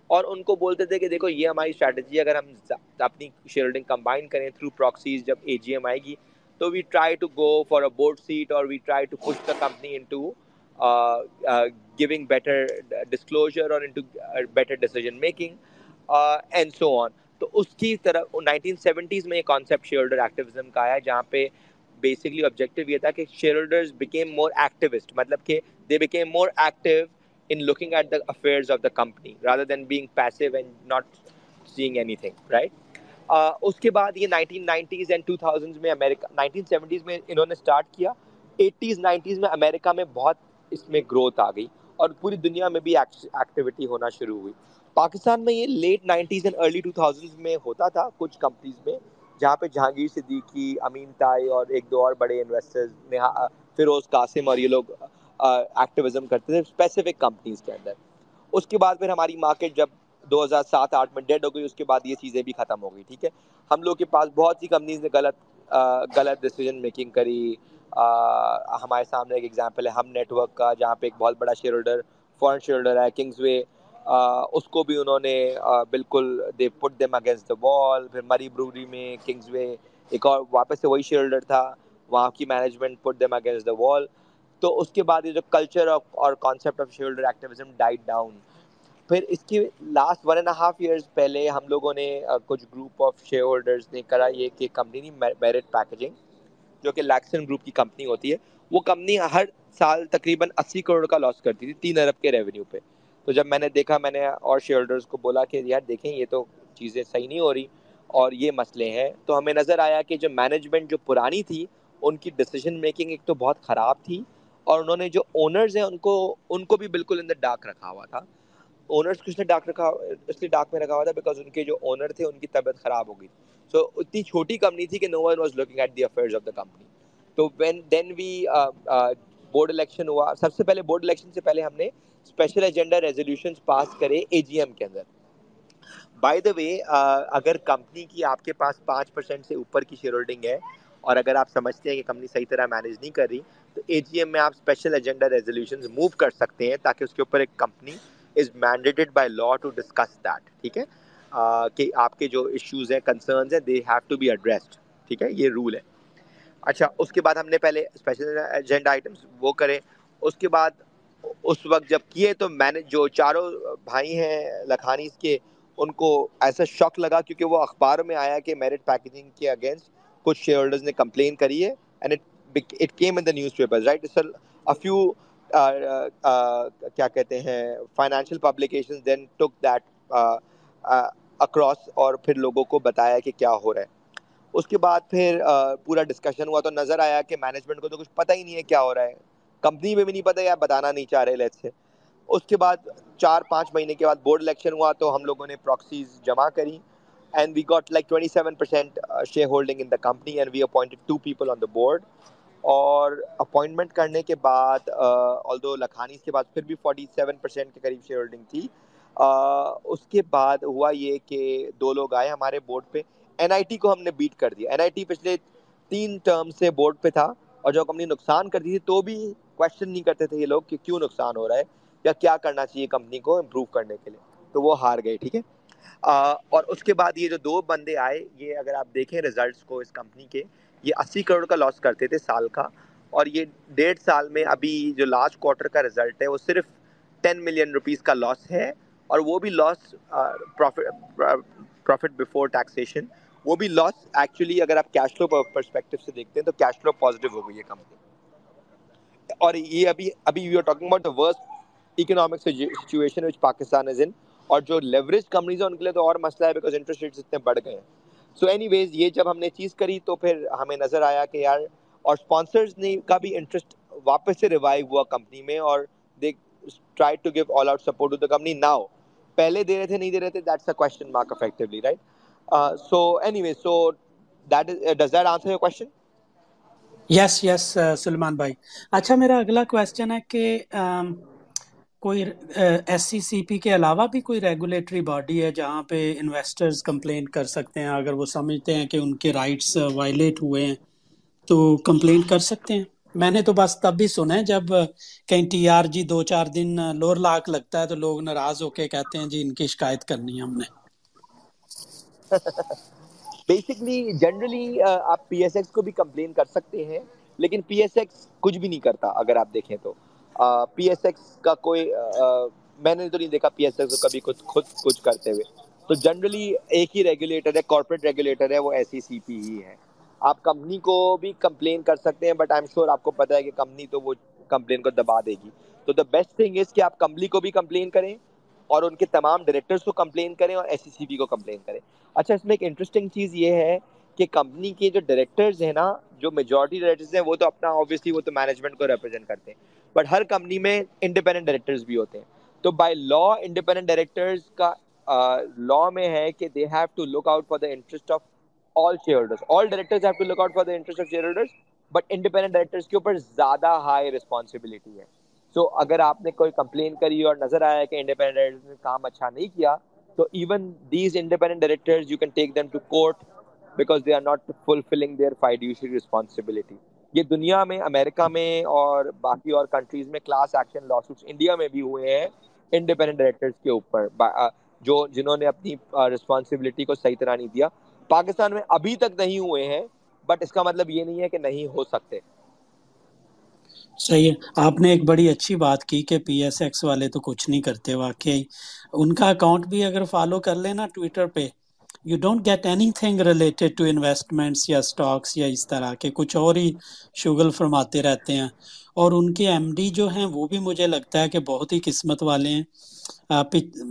اور ان کو بولتے تھے کہ دیکھو، یہ ہماری اسٹریٹجی اگر ہم اپنی شیئر ہولڈنگ کمبائن کریں تھرو پراکسیز جب اے جی ایم آئے گی تو we try to go for a board seat اور we try to push the company into giving better disclosure اور better decision making and so on تو اس کی طرح نائنٹین سیونٹیز میں یہ کانسیپٹ شیئر ہولڈر ایکٹیویزم کا آیا جہاں پہ بیسکلی آبجیکٹو یہ تھا کہ shareholders became more activist مطلب کہ they became more active in looking at the affairs of the company rather than being passive and not seeing anything right? uh, اس کے بعد یہ nineteen nineties and two thousand میں امریکہ نائنٹین سیونٹیز میں انہوں نے اسٹارٹ کیا۔ ایٹیز نائنٹیز میں امریکہ میں بہت اس میں گروتھ آ گئی اور پوری دنیا میں بھی ایکٹیویٹی ہونا شروع ہوئی۔ پاکستان میں یہ late nineties and early two thousand میں ہوتا تھا کچھ کمپنیز میں، جہاں پہ جہانگیر صدیقی، امین تائی اور ایک دو اور بڑے انویسٹرز فیروز قاسم اور یہ لوگ ایکٹیویزم کرتے تھے اسپیسیفک کمپنیز کے اندر۔ اس کے بعد پھر ہماری مارکیٹ جب دو ہزار سات، آٹھ میں ڈیڈ ہو گئی، اس کے بعد یہ چیزیں بھی ختم ہو گئی، ٹھیک ہے؟ ہم لوگ کے پاس بہت سی کمپنیز نے غلط غلط ڈیسیجن میکنگ کری۔ ہمارے سامنے ایک ایگزامپل ہے، ہم نیٹ ورک کا، جہاں پہ ایک بہت بڑا share holder foreign share holder ہے کنگز وے اس کو بھی انہوں نے بالکل دے پٹ دیم اگینسٹ دا وال پھر مری بروری میں کنگز وے ایک اور واپس سے وہی شیئر ہولڈر تھا، وہاں کی management put them against the wall تو اس کے بعد یہ جو کلچر اور concept of shareholder activism died down پھر اس کی last one and half years پہلے ہم لوگوں نے کچھ گروپ آف شیئر ہولڈرز نے کرا یہ کہ کمپنی میرٹ پیکیجنگ جو کہ لیکسن گروپ کی کمپنی ہوتی ہے، وہ کمپنی ہر سال تقریباً اسی کروڑ کا لاس کرتی تھی، تین ارب کے ریونیو پہ۔ تو جب میں نے دیکھا، میں نے اور شیئر ہولڈرز کو بولا کہ یار دیکھیں، یہ تو چیزیں صحیح نہیں ہو رہی اور یہ مسئلے ہیں۔ تو ہمیں نظر آیا کہ جو مینجمنٹ جو پرانی تھی، ان کی ڈیسیجن میکنگ ایک تو بہت خراب تھی اور انہوں نے جو اونرز ہیں، ان کو ان کو بھی بالکل اندر ڈاک رکھا ہوا تھا۔ اونرز کس نے ڈاک رکھا اس لیے ڈاک میں رکھا ہوا تھا بیکاز ان کے جو اونر تھے ان کی طبیعت خراب ہو گئی۔ سو so, اتنی چھوٹی کمپنی تھی کہ نو one was looking at the affairs of the company تو when then we board election ہوا۔ سب سے پہلے بورڈ الیکشن سے پہلے ہم نے اسپیشل ایجنڈا ریزولوشن پاس کرے اے جی ایم کے اندر۔ بائی دا وے اگر کمپنی کی آپ کے پاس پانچ پرسینٹ سے اوپر کی شیئر ہولڈنگ ہے اور اگر آپ سمجھتے ہیں کہ کمپنی صحیح طرح مینیج نہیں کر رہی تو اے جی ایم میں آپ اسپیشل ایجنڈا ریزولوشن موو کر سکتے ہیں تاکہ اس کے اوپر ایک company is mandated by law to discuss that ٹھیک ہے؟ کہ آپ کے جو ایشوز ہیں کنسرنز ہیں they have to be addressed ٹھیک ہے؟ یہ رول ہے۔ اچھا اس کے بعد ہم نے پہلے اسپیشل ایجنڈا آئٹمس وہ کرے۔ اس کے بعد اس وقت جب کیے تو میں نے جو چاروں بھائی ہیں لکھانیز کے، ان کو ایسا شوق لگا کیونکہ وہ اخبار میں آیا کہ میرٹ پیکیجنگ کے اگینسٹ کچھ شیئر ہولڈرز نے کمپلین کری ہے and it it came in the newspaper right sir few کیا کہتے ہیں financial publication then took that across اور پھر لوگوں کو بتایا کہ کیا ہو رہا ہے۔ اس کے بعد پھر پورا ڈسکشن ہوا تو نظر آیا کہ مینجمنٹ کو تو کچھ پتہ ہی نہیں ہے کیا ہو رہا ہے۔ کمپنی میں بھی نہیں پتہ یا بتانا نہیں چاہ رہے لیٹ سے اس کے بعد چار پانچ مہینے کے بعد بورڈ الیکشن ہوا تو ہم لوگوں نے پراکسیز جمع کری and we got like twenty seven percent shareholding in the company and we appointed two people on the board اور اپوائنٹمنٹ کرنے کے بعد آل دو لکھانی کے بعد پھر بھی فورٹی سیون پرسینٹ کے قریب شیئر ہولڈنگ تھی اس کے بعد ہوا یہ کہ دو لوگ آئے ہمارے بورڈ پہ۔ این آئی ٹی کو ہم نے بیٹ کر دیا۔ این آئی ٹی پچھلے تین ٹرم سے بورڈ پہ تھا اور جو کمپنی نقصان کرتی تھی تو بھی کوشچن نہیں کرتے تھے یہ لوگ کہ کیوں نقصان ہو رہا ہے یا کیا کرنا چاہیے کمپنی کو امپروو کرنے کے لیے۔ تو وہ ہار گئے، ٹھیک ہے؟ اور اس کے بعد یہ جو دو بندے آئے، یہ اگر آپ دیکھیں ریزلٹس کو اس کمپنی کے یہ اسی کروڑ کا لاس کرتے تھے سال کا اور یہ ڈیڑھ سال میں ابھی جو لاسٹ کوارٹر کا رزلٹ ہے وہ صرف ٹین ملین روپیز کا لاس ہے اور وہ بھی لاس پروفٹ بفور ٹیکسیشن وہ بھی لاس ایکچولی اگر آپ کیش فلو پرسپیکٹو سے دیکھتے ہیں تو کیش فلو پازیٹیو ہو گئی ہے کمپنی اور یہ ابھی ابھی you are talking about the worst economic situation which Pakistan is in اور جو لیوریج کمپنیز ہیں ان کے لیے تو اور مسئلہ ہے بیکاز انٹرسٹ ریٹس اتنے بڑھ گئے ہیں۔ سو اینی ویز یہ جب ہم نے چیز کری تو پھر ہمیں نظر آیا کہ یار اور اسپانسرز نے کا بھی انٹرسٹ واپس سے ریوائو ہوا کمپنی میں اور they try to give all out support to the company now پہلے دے رہے تھے، نہیں دے رہے تھے that's a question mark effectively right so anyways so that does that answer your question
yes yes Salman بھائی اچھا میرا اگلا کوشچن ہے کہ کوئی ایس سی سی پی کے علاوہ بھی کوئی ریگولیٹری باڈی ہے جہاں پہ انویسٹرز کمپلین کر سکتے ہیں؟ اگر وہ سمجھتے ہیں کہ ان کے رائٹس وائلیٹ ہوئے ہیں، تو کمپلین کر سکتے ہیں؟ میں نے تو بس تب بھی سنا ہے جب کہیں ٹی آر جی دو چار دن لور لاک لگتا ہے تو لوگ ناراض ہو کے کہتے ہیں جی ان کی شکایت کرنی ہے ہم نے۔
بیسکلی جنرلی آپ پی ایس ایکس کو بھی کمپلین کر سکتے ہیں، لیکن پی ایس ایکس کچھ بھی نہیں کرتا، اگر آپ دیکھیں تو۔ پی ایس ایکس کا کوئی میں نے تو نہیں دیکھا پی ایس ایکس کو کبھی کچھ، خود کچھ کرتے ہوئے۔ تو جنرلی ایک ہی ریگولیٹر ہے کارپوریٹ ریگولیٹر ہے، وہ ایس سی سی پی ہی ہے۔ آپ کمپنی کو بھی کمپلین کر سکتے ہیں بٹ آئی ایم شیور آپ کو پتا ہے کہ کمپنی تو وہ کمپلین کو دبا دے گی۔ تو دا بیسٹ تھنگ از کہ آپ کمپنی کو بھی کمپلین کریں اور ان کے تمام ڈائریکٹرس کو کمپلین کریں اور ایس سی سی پی کو کمپلین کریں۔ اچھا اس میں ایک انٹرسٹنگ چیز یہ ہے کہ کمپنی کے جو ڈائریکٹرز ہیں نا، جو میجورٹی ڈائریکٹرز ہیں، وہ تو اپنا آبویسلی وہ تو مینجمنٹ کو ریپرزینٹ کرتے ہیں۔ بٹ ہر کمپنی میں انڈیپینڈنٹ ڈائریکٹرز بھی ہوتے ہیں۔ تو بائی لا انڈیپینڈنٹ ڈائریکٹرز کا لا میں ہے کہ they have to look out for the interest of all shareholders all directors have to look out for the interest of shareholders but independent directors کے اوپر زیادہ ہائی ریسپانسبلٹی ہے۔ سو اگر آپ نے کوئی کمپلین کری اور نظر آیا کہ انڈیپینڈنٹ ڈائریکٹر نے کام اچھا نہیں کیا، تو even these independent directors you can take them to court because they are not fulfilling their fiduciary responsibility یہ دنیا میں، امریکہ میں اور باقی اور کنٹریز میں کلاس ایکشن لا سوٹس انڈیا میں بھی ہوئے ہیں انڈیپینڈنٹ ڈائریکٹرز کے اوپر جو، جنہوں نے اپنی رسپانسبلٹی کو صحیح طرح نہیں دیا۔ پاکستان میں ابھی تک نہیں ہوئے ہیں بٹ اس کا مطلب یہ نہیں ہے کہ نہیں ہو سکتے۔
صحیح ہے۔ آپ نے ایک بڑی اچھی بات کی کہ پی ایس ایکس والے تو کچھ نہیں کرتے، واقعی۔ ان کا اکاؤنٹ بھی اگر فالو کر لینا ٹویٹر پہ you don't get anything related to investments یا اسٹاکس یا اس طرح کے کچھ اور ہی شگل فرماتے رہتے ہیں۔ اور ان کے ایم ڈی جو ہیں وہ بھی مجھے لگتا ہے کہ بہت ہی قسمت والے ہیں۔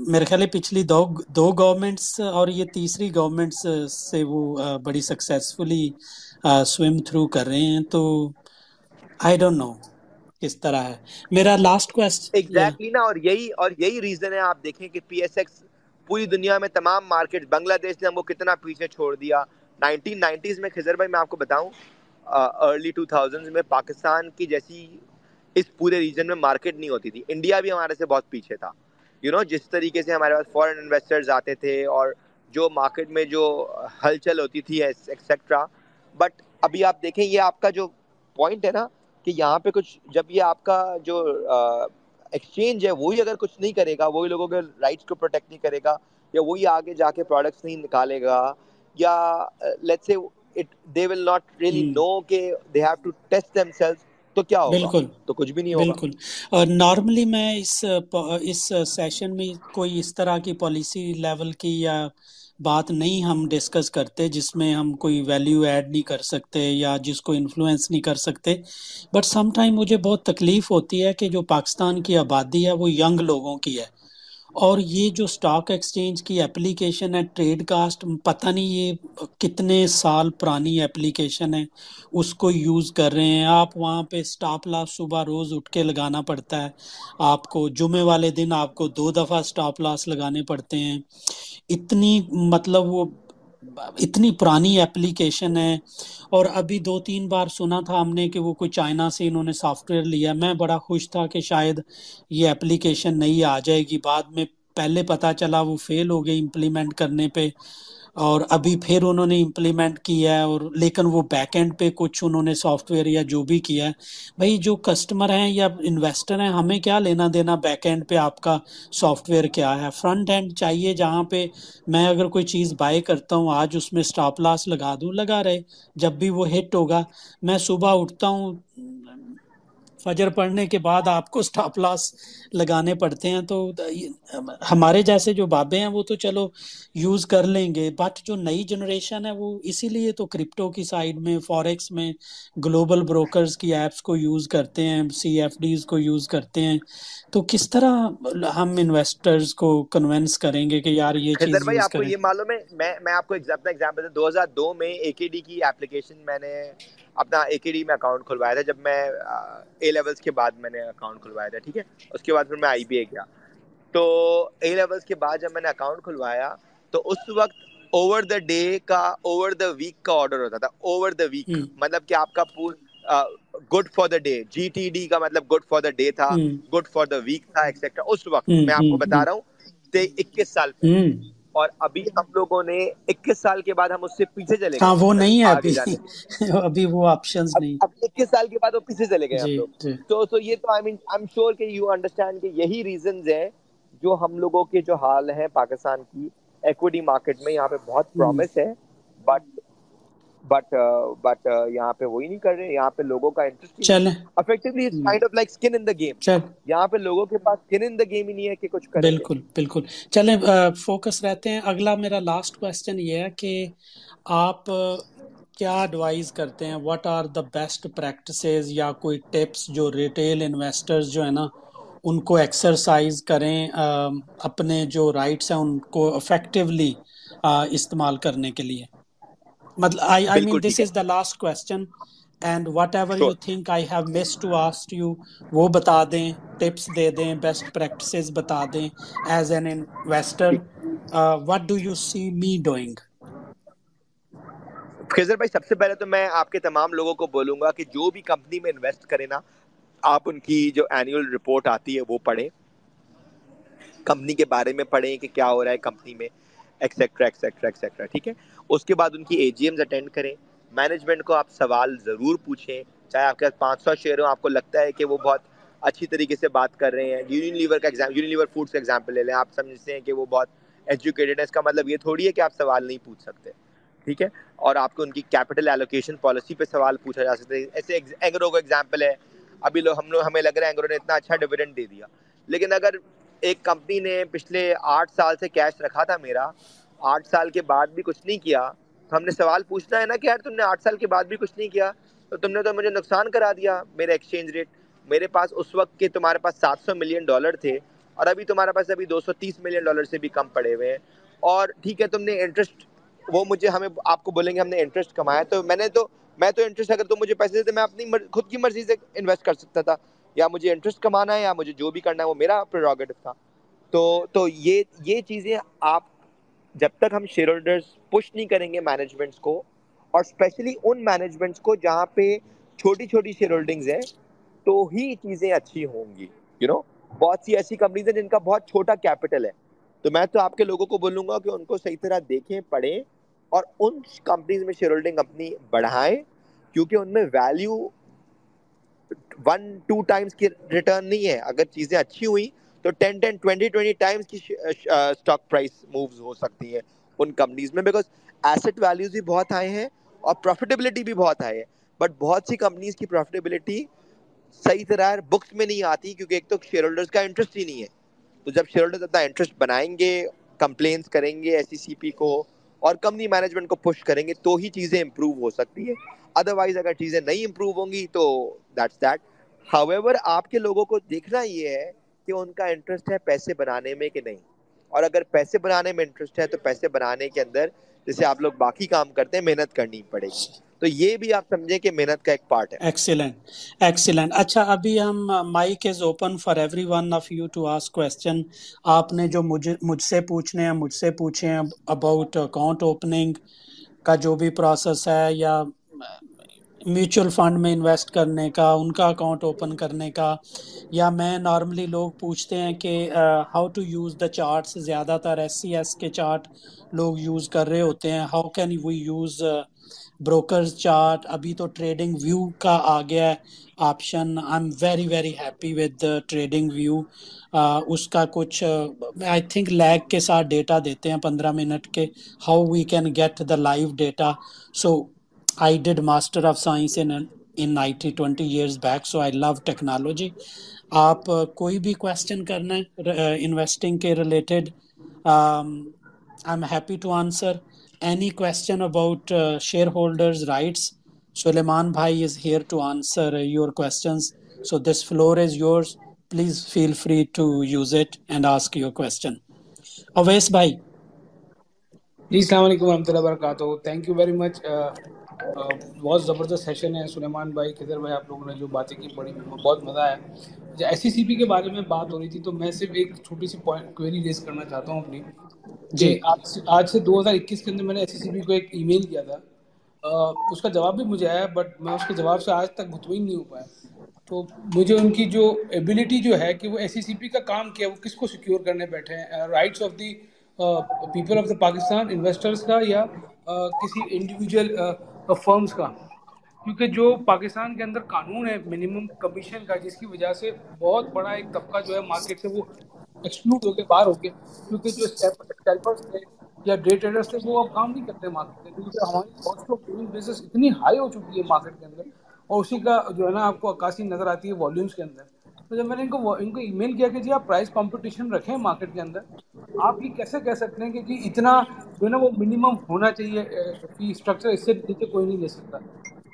میرے خیال ہے پچھلی دو دو گورنمنٹس اور یہ تیسری گورنمنٹس سے وہ بڑی سکسیزفلی سوئم تھرو کر رہے ہیں۔ تو آئی ڈونٹ نو کس طرح ہے۔ میرا لاسٹ کوشچن
ایگزیکٹلی نا، اور یہی اور یہی ریزن ہے۔ آپ دیکھیں کہ پی ایس ایکس پوری دنیا میں تمام مارکیٹ بنگلہ دیش نے ہم کو کتنا پیچھے چھوڑ دیا۔ نائنٹین نائنٹیز میں خزر بھائی، میں آپ کو بتاؤں ارلی ٹو تھاؤزنڈ میں پاکستان کی جیسی اس پورے ریجن میں مارکیٹ نہیں ہوتی تھی۔ انڈیا بھی ہمارے سے بہت پیچھے تھا۔ یو نو جس طریقے سے ہمارے پاس فورن انویسٹرز آتے تھے اور جو مارکیٹ میں جو ہلچل ہوتی تھی ایکسیٹرا بٹ ابھی آپ دیکھیں، یہ آپ کا جو پوائنٹ ہے نا، کہ یہاں پہ کچھ، جب یہ آپ کا جو ایکسچینج ہے وہی اگر کچھ نہیں کرے گا وہی لوگوں کے رائٹس کو پروٹیکٹ نہیں کرے گا یا وہی آگے جا کے پروڈکٹس نہیں نکالے گا یا let's say they will not really نو کہ they have to test themselves تو کیا ہوگا؟
بالکل
تو کچھ بھی نہیں ہوگا۔
بالکل۔ نارملی میں اس اس سیشن میں کوئی اس طرح کی پالیسی لیول کی یا بات نہیں ہم ڈسکس کرتے، جس میں ہم کوئی ویلیو ایڈ نہیں کر سکتے یا جس کو انفلوئنس نہیں کر سکتے۔ بٹ سم ٹائم مجھے بہت تکلیف ہوتی ہے کہ جو پاکستان کی آبادی ہے وہ ینگ لوگوں کی ہے۔ اور یہ جو اسٹاک ایکسچینج کی اپلیکیشن ہے ٹریڈ کاسٹ پتہ نہیں یہ کتنے سال پرانی اپلیکیشن ہے، اس کو یوز کر رہے ہیں۔ آپ وہاں پہ اسٹاپ لاس صبح روز اٹھ کے لگانا پڑتا ہے۔ آپ کو جمعے والے دن آپ کو دو دفعہ اسٹاپ لاس لگانے پڑتے ہیں۔ اتنی مطلب وہ اتنی پرانی اپلیکیشن ہے اور ابھی دو تین بار سنا تھا ہم نے کہ وہ کوئی چائنا سے انہوں نے سافٹ ویئر لیا میں بڑا خوش تھا کہ شاید یہ اپلیکیشن نہیں آ جائے گی۔ بعد میں پہلے پتا چلا وہ فیل ہو گئی امپلیمنٹ کرنے پہ۔ اور ابھی پھر انہوں نے امپلیمنٹ کیا ہے اور لیکن وہ بیک اینڈ پہ کچھ انہوں نے سافٹ ویئر یا جو بھی کیا ہے، بھائی جو کسٹمر ہیں یا انویسٹر ہیں، ہمیں کیا لینا دینا بیک اینڈ پہ آپ کا سافٹ ویئر کیا ہے؟ فرنٹ اینڈ چاہیے جہاں پہ میں اگر کوئی چیز بائی کرتا ہوں، آج اس میں اسٹاپ لاس لگا دوں، لگا رہے، جب بھی وہ ہٹ ہوگا، میں صبح اٹھتا ہوں فجر پڑھنے کے بعد آپ کو اسٹاپ لاس لگانے پڑتے ہیں تو ہمارے جیسے جو بابے ہیں وہ تو چلو یوز کر لیں گے بٹ جو نئی جنریشن ہے وہ اسی لیے تو کرپٹو کی سائڈ میں فوریکس میں گلوبل بروکرز کی ایپس کو یوز کرتے ہیں سی ایف ڈیز کو یوز کرتے ہیں۔ تو کس طرح ہم انویسٹرز کو کنونس کریں گے کہ یار یہ چیز
بھائی
یوز
آپ کو
کریں۔
یہ معلوم ہے میں میں آپ کو اپنا ایگزامپل دو ہزار دو میں اے کے ڈی کی اپلیکیشن میں نے اپنا اے کے ڈی میں اکاؤنٹ کھلوایا تھا جب میں اے لیولس کے بعد میں نے اکاؤنٹ کھلوایا تھا ٹھیک ہے؟ اس کے بعد پھر میں آئی بی اے گیا۔ تو اے لیولس کے بعد جب میں نے اکاؤنٹ کھلوایا تو اس وقت اوور دا ڈے کا اوور دا ویک کا آرڈر ہوتا تھا۔ اوور دا ویک مطلب کہ آپ کا پور good for the day G T D کا مطلب گڈ فار دا ڈے تھا گڈ فار دا ویک تھا ایکسیٹرا اس وقت میں آپ کو بتا رہا ہوں اکیس سال۔
ہوں
اور ابھی ہم لوگوں نے اکیس سال کے بعد ہم اس سے پیچھے چلے
ہاں وہ
گئے
نہیں ہے ابھی۔ ابھی وہ آپشنز
اب
نہیں۔
اب اکیس سال کے بعد وہ پیچھے چلے گئے ہم
جی
لوگ۔
جی۔
تو تو یہ تو I mean I'm sure کہ یو انڈرسٹینڈ کہ یہی ریزنز ہیں جو ہم لوگوں کے جو حال ہیں پاکستان کی۔ ایکوٹی مارکیٹ میں یہاں پہ بہت پرومس ہے۔ بٹ بٹ بٹ یہاں پہ وہی نہیں کر رہے یہاں پہ لوگوں کا interest effectively it's kind of like skin in the game یہاں پہ لوگوں کے پاس اسکن ان دا گیم ہی نہیں ہے کہ کچھ کریں۔
بالکل بالکل۔ چلیں فوکس رہتے ہیں۔ اگلا میرا لاسٹ کوشچن یہ ہے کہ آپ کیا ایڈوائز کرتے ہیں؟ What are the best practices یا کوئی ٹپس جو ریٹیل انویسٹرز جو ہے نا ان کو ایکسرسائز کریں اپنے جو رائٹس ہیں ان کو افیکٹولی استعمال کرنے کے لیے؟ مطلب I I mean this is the last question and ever you think I have miss to asked you وہ بتا دیں ٹپس دے دیں بیسٹ پریکٹسز بتا دیں as an investor do you see me doing
بھائی سب سے پہلے تو میں آپ کے تمام لوگوں کو بولوں گا کہ جو بھی کمپنی میں انویسٹ کرے نا آپ ان کی جو اینوئل رپورٹ آتی ہے وہ پڑھیں۔ کمپنی کے بارے میں پڑھیں کہ کیا ہو رہا ہے کمپنی میں ایکسیٹرا ایکسیٹرا ایکسیٹرا ٹھیک ہے؟ اس کے بعد ان کی اے جی ایمز اٹینڈ کریں۔ مینجمنٹ کو آپ سوال ضرور پوچھیں۔ چاہے آپ کے پاس پانچ سو شیئر ہوں، آپ کو لگتا ہے کہ وہ بہت اچھی طریقے سے بات کر رہے ہیں۔ یونین لیور کا ایگزام یونین لیور فوڈس کا ایگزامپل لے لیں۔ آپ سمجھتے ہیں کہ وہ بہت ایجوکیٹڈ ہے اس کا مطلب یہ تھوڑی ہے کہ آپ سوال نہیں پوچھ سکتے۔ ٹھیک ہے؟ اور آپ کو ان کی کیپٹل ایلوکیشن پالیسی پہ سوال پوچھا جا سکتا ہے۔ ایسے اینگرو کا ایگزامپل ہے۔ ابھی لوگ ہم لوگ، ہمیں لگ رہا ہے اینگرو نے اتنا اچھا ڈویڈنڈ دے دیا۔ لیکن اگر ایک کمپنی نے پچھلے آٹھ سال سے کیش رکھا تھا میرا آٹھ سال کے بعد بھی کچھ نہیں کیا۔ تو ہم نے سوال پوچھنا ہے نا کہ یار تم نے آٹھ سال کے بعد بھی کچھ نہیں کیا، تو تم نے تو مجھے نقصان کرا دیا میرا ایکسچینج ریٹ میرے پاس اس وقت کے تمہارے پاس سات سو ملین ڈالر تھے اور ابھی تمہارے پاس ابھی دو سو تیس ملین ڈالر سے بھی کم پڑے ہوئے ہیں۔ اور ٹھیک ہے، تم نے انٹرسٹ وہ مجھے ہمیں، آپ کو بولیں گے ہم نے انٹرسٹ کمایا۔ تو میں نے تو، میں تو انٹرسٹ اگر تم مجھے پیسے دیتے، میں اپنی خود کی مرضی سے انویسٹ کر سکتا تھا۔ یا مجھے انٹرسٹ کمانا ہے یا مجھے جو بھی کرنا ہے، وہ میرا پروگیٹو تھا۔ تو تو یہ یہ چیزیں آپ جب تک ہم شیئر ہولڈرس پش نہیں کریں گے مینجمنٹس کو اور اسپیشلی ان مینجمنٹس کو جہاں پہ چھوٹی چھوٹی شیئر ہولڈنگز ہیں، تو ہی چیزیں اچھی ہوں گی یو نو بہت سی ایسی کمپنیز ہیں جن کا بہت چھوٹا کیپٹل ہے۔ تو میں تو آپ کے لوگوں کو بولوں گا کہ ان کو صحیح طرح دیکھیں، پڑھیں اور ان کمپنیز میں شیئر ہولڈنگ اپنی بڑھائیں، کیونکہ ان میں ویلیو ون ٹو ٹائمس کی ریٹرن نہیں ہے۔ اگر چیزیں اچھی ہوئی تو ten ten twenty twenty times کی اسٹاک پرائز مووز ہو سکتی ہے ان کمپنیز میں بیکاز ایسٹ ویلیوز بھی بہت آئے ہیں اور پروفیٹیبلٹی بھی بہت آئے ہے بٹ بہت سی کمپنیز کی پروفیٹیبلٹی صحیح طرح بکس میں نہیں آتی کیونکہ ایک تو شیئر ہولڈرس کا انٹرسٹ ہی نہیں ہے. تو جب شیئر ہولڈر اپنا انٹرسٹ بنائیں گے کمپلینس کریں گے ایس سی سی پی کو اور کمپنی مینجمنٹ کو پش کریں گے، تو ہی چیزیں امپروو ہو سکتی ہے ادروائز اگر چیزیں نہیں امپروو ہوں گی تو دیٹس دیٹ ہاؤ ایور آپ کے لوگوں کو دیکھنا یہ ہے کہ ان کا انٹرسٹ ہے پیسے بنانے میں کہ نہیں؟ اور اگر پیسے بنانے میں انٹرسٹ ہے تو پیسے بنانے کے اندر جیسے آپ لوگ باقی کام کرتے ہیں، محنت کرنی پڑے گی۔ تو یہ بھی آپ سمجھیں کہ محنت کا ایک پارٹ ہے۔
ایکسیلنٹ ایکسیلنٹ اچھا ابھی ہم mic is open for everyone of you to ask question آپ نے جو مجھے مجھ سے پوچھنے ہیں، مجھ سے پوچھیں اباؤٹ اکاؤنٹ اوپننگ کا جو بھی پروسیس ہے یا میوچل فنڈ میں انویسٹ کرنے کا، ان کا اکاؤنٹ اوپن کرنے کا، یا میں نارملی لوگ پوچھتے ہیں کہ how to use the charts زیادہ تر ایس سی ایس کے چارٹ لوگ یوز کر رہے ہوتے ہیں۔ How can we use brokers chart ابھی تو ٹریڈنگ ویو کا آ گیا ہے option I'm very very happy with TradingView اس کا کچھ آئی تھنک لیگ کے ساتھ ڈیٹا دیتے ہیں پندرہ منٹ کے۔ How we can get the live data so I did master of science in in I T twenty years back so I love technology آپ کوئی بھی کوشچن کرنا ہے انویسٹنگ کے related I'm happy to answer any question about shareholders rights Suleman بھائی is here to answer your questions so this floor is yours please feel free to use it and ask your question Awais بھائی
جی السلام علیکم ورحمۃ اللہ وبرکاتہ تھینک یو ویری مچ بہت زبردست سیشن ہے سلیمان بھائی کدھر بھائی آپ لوگوں نے جو باتیں کی بڑی بہت مزہ آیا۔ جب ایس سی سی پی کے بارے میں بات ہو رہی تھی تو میں صرف ایک چھوٹی سی پوائنٹ کوئری ریز کرنا چاہتا ہوں اپنی۔
جی۔
آج آج سے دو ہزار اکیس کے اندر میں نے ایس سی سی پی کو ایک ای میل کیا تھا۔ اس کا جواب بھی مجھے آیا بٹ میں اس کے جواب سے آج تک مطمئن نہیں ہو پایا۔ تو مجھے ان کی جو ایبلٹی جو ہے کہ وہ ایس سی سی پی کا کام کیا وہ کس کو سیکیور کرنے بیٹھے ہیں؟ Rights of the people of the Pakistan investors کا یا کسی انڈیویجول فرمز کا۔ کیونکہ جو پاکستان کے اندر قانون ہے منیمم کمیشن کا، جس کی وجہ سے بہت بڑا ایک طبقہ جو ہے مارکیٹ سے وہ ایکسکلوڈ ہو کے باہر ہو کے، کیونکہ جو اسکیلپرس تھے یا ڈے ٹریڈرس تھے، وہ اب کام نہیں کرتے مارکیٹ میں کیونکہ ہماری کاسٹ آف ڈوئنگ بزنس اتنی ہائی ہو چکی ہے مارکیٹ کے اندر اور اسی کا جو ہے نا آپ کو عکاسی نظر آتی ہے والیومس کے اندر۔ تو جب میں نے ان کو ان کو ای میل کیا کہ جی آپ پرائز کمپٹیشن رکھیں مارکیٹ کے اندر آپ یہ کیسے کہہ سکتے ہیں کہ جی اتنا جو ہے نا وہ منیمم ہونا چاہیے فی اسٹرکچر اس سے نیچے کوئی نہیں لے سکتا۔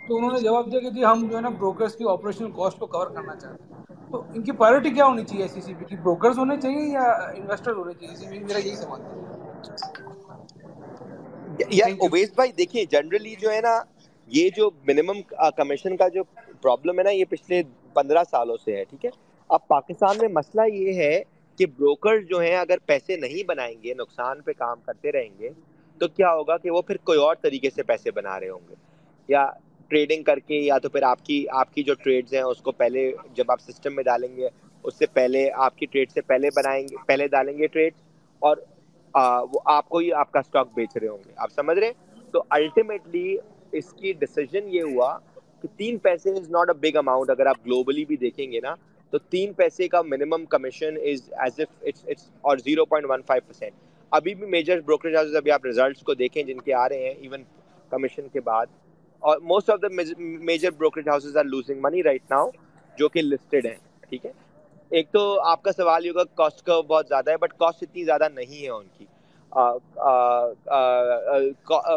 تو انہوں نے جواب دیا کہ جی ہم جو ہے نا بروکرس کی آپریشنل کاسٹ کو کور کرنا چاہتے ہیں۔ تو ان کی پرائرٹی کیا ہونی چاہیے سی سی پی کی؟ بروکرز ہونے چاہیے یا انویسٹر ہونے چاہیے؟ میرا یہی سوال
یار اویس بھائی دیکھیے جنرلی جو ہے نا یہ جو منیمم کمیشن کا جو پرابلم ہے نا یہ پچھلے پندرہ سالوں سے ہے ٹھیک ہے؟ اب پاکستان میں مسئلہ یہ ہے کہ بروکر جو ہیں اگر پیسے نہیں بنائیں گے، نقصان پہ کام کرتے رہیں گے، تو کیا ہوگا کہ وہ پھر کوئی اور طریقے سے پیسے بنا رہے ہوں گے؟ یا ٹریڈنگ کر کے، یا تو پھر آپ کی آپ کی جو ٹریڈز ہیں، اس کو پہلے جب آپ سسٹم میں ڈالیں گے، اس سے پہلے آپ کی ٹریڈ سے پہلے بنائیں گے، پہلے ڈالیں گے ٹریڈ اور وہ آپ کو ہی آپ کا اسٹاک بیچ رہے ہوں گے۔ آپ سمجھ رہے ہیں؟ تو الٹیمیٹلی اس کی ڈیسیجن یہ ہوا کہ تین پیسے is not a big amount اگر آپ گلوبلی بھی دیکھیں گے نا تو تین پیسے کا minimum commission is as of اور zero point one five percent ابھی بھی میجر بروکریج ہاؤسز ابھی آپ ریزلٹس کو دیکھیں جن کے آ رہے ہیں ایون کمیشن کے بعد، اور most of the major brokerage houses are losing money right now جو کہ لسٹڈ ہیں، ٹھیک ہے؟ ایک تو آپ کا سوال یہ ہوگا کاسٹ کا بہت زیادہ ہے بٹ کاسٹ اتنی زیادہ نہیں ہے ان کی.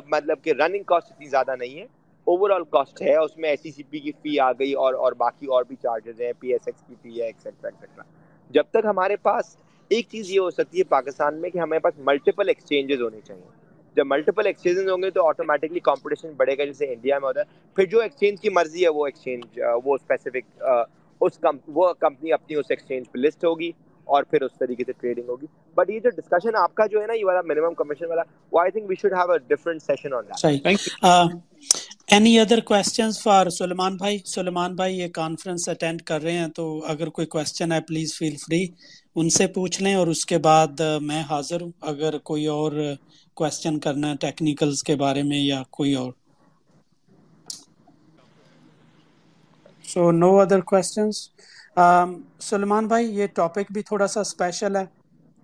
مطلب کہ رننگ کاسٹ اتنی زیادہ نہیں ہے. اوور آل کاسٹ ہے اس میں ایس سی سی پی کی فی آ گئی اور اور باقی اور بھی چارجز ہیں پی ایس ایکس کی فی ہے ایکسیٹرا ایکسیٹرا جب تک ہمارے پاس ایک چیز یہ ہو سکتی ہے پاکستان میں کہ ہمارے پاس ملٹیپل ایکسچینجز ہونے چاہیے۔ جب ملٹیپل ایکسچینجز ہوں گے تو آٹومیٹکلی کمپٹیشن بڑھے گا جیسے انڈیا میں ہوتا ہے۔ پھر جو ایکسچینج کی مرضی ہے وہ ایکسچینج وہ اسپیسیفک اس وہ کمپنی اپنی اس ایکسچینج پہ لسٹ ہوگی اور پھر اس طریقے سے ٹریڈنگ ہوگی۔ بٹ یہ جو ڈسکشن آپ کا جو ہے نا یہ والا منیمم کمیشن والا وہ I think we should have a different session on that
any other questions for Suleman بھائی سلیمان بھائی یہ کانفرنس اٹینڈ کر رہے ہیں، تو اگر کوئی کوشچن ہے پلیز فیل فری ان سے پوچھ لیں اور اس کے بعد میں حاضر ہوں. اگر کوئی اور کوشچن کرنا ہے ٹیکنیکلز کے بارے میں یا کوئی اور. سو نو ادر کوشچنس سلیمان بھائی یہ ٹاپک بھی تھوڑا سا اسپیشل ہے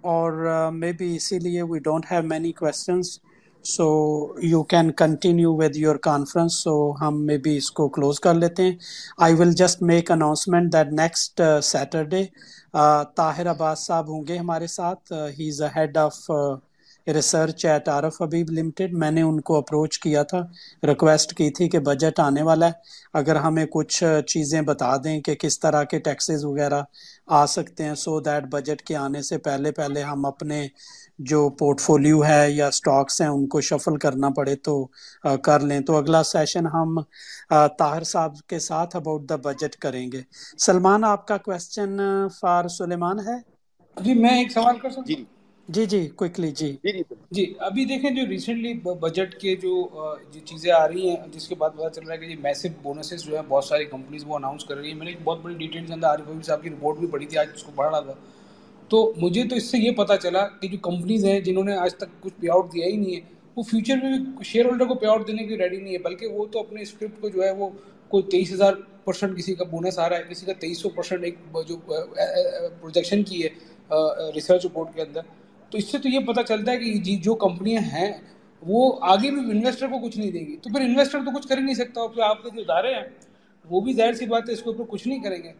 اور مے بی اسی لیے we don't have many questions so you can continue with your conference so ہم مے بی اس کو کلوز کر لیتے ہیں I will just make announcement that next Saturday Tahir Abbas sahib ہوں گے ہمارے ساتھ he is a head of research at Arif Habib Limited میں نے ان کو اپروچ کیا تھا ریکویسٹ کی تھی کہ بجٹ آنے والا ہے اگر ہمیں کچھ چیزیں بتا دیں کہ کس طرح کے ٹیکسز وغیرہ آ سکتے ہیں۔ سو دیٹ بجٹ کے آنے سے پہلے پہلے ہم اپنے جو پورٹ فولیو ہے یا سٹاکس ہیں ان کو شفل کرنا پڑے تو کر لیں۔ تو اگلا سیشن ہم طاہر صاحب کے ساتھ اباؤٹ دا بجٹ کریں گے۔ سلمان آپ کا کوشچن فار سلیمان ہے؟
جی میں ایک سوال کر سکتا ہوں؟
جی جی کوئکلی جی۔
جی ابھی دیکھیں جو ریسنٹلی بجٹ کے جو جو چیزیں آ رہی ہیں جس کے بعد پتا چل رہا ہے کہ یہ میسو بونسز جو ہیں بہت ساری کمپنیز وہ اناؤنس کر رہی ہیں۔ میں نے ایک بہت بڑی ڈیٹیلز اندر عارف حبیب صاحب کی رپورٹ بھی پڑھی تھی آج اس کو پڑھ رہا تھا۔ تو مجھے تو اس سے یہ پتا چلا کہ جو کمپنیز ہیں جنہوں نے آج تک کچھ پے آؤٹ دیا ہی نہیں ہے وہ فیوچر میں بھی شیئر ہولڈر کو پے آؤٹ دینے کی ریڈی نہیں ہے بلکہ وہ تو اپنے اسکرپٹ کو جو ہے وہ کوئی تیئیس ہزار پرسینٹ کسی کا بونس آ رہا ہے کسی کا تیئیس سو پرسینٹ ایک جو پروجیکشن کی ہے ریسرچ رپورٹ کے اندر۔ تو اس سے تو یہ پتہ چلتا ہے کہ جی جو کمپنیاں ہیں وہ آگے بھی انویسٹر کو کچھ نہیں دیں گی۔ تو پھر انویسٹر تو کچھ کر ہی نہیں سکتا پھر آپ کے جو ادارے ہیں وہ بھی ظاہر سی بات ہے اس کے اوپر کچھ نہیں کریں گے۔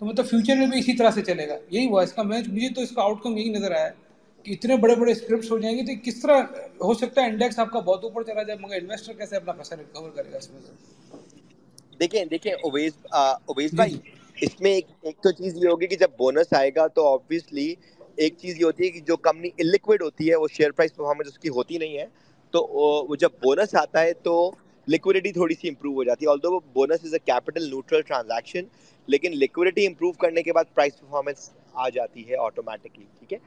تو مطلب فیوچر میں بھی اسی طرح سے چلے گا۔ یہی ہوا اس کا میں مجھے تو اس کا آؤٹ کم یہی نظر آیا کہ اتنے بڑے بڑے اسکرپٹس ہو جائیں گے تو کس طرح ہو سکتا ہے انڈیکس آپ کا بہت اوپر چلا جائے مگر انویسٹر کیسے اپنا پیسہ ریکور کرے گا اس میں؟
دیکھیں دیکھیں اویز اویز بھائی اس میں ایک ایک تو چیز یہ ہوگی کہ جب بونس آئے گا تو آبویسلی ایک چیز یہ ہوتی ہے کہ جو کمپنی انلیکوڈ ہوتی ہے، وہ شیئر پرائز پرفارمنس اس کی ہوتی نہیں ہے، تو وہ جب بونس آتا ہے تو لکوڈیٹی تھوڑی سی امپروو ہو جاتی ہے۔ Although bonus is a capital neutral transaction لیکن لکوڈیٹی امپروو کرنے کے بعد پرائز پرفارمنس آ جاتی ہے آٹومیٹکلی ٹھیک ہے؟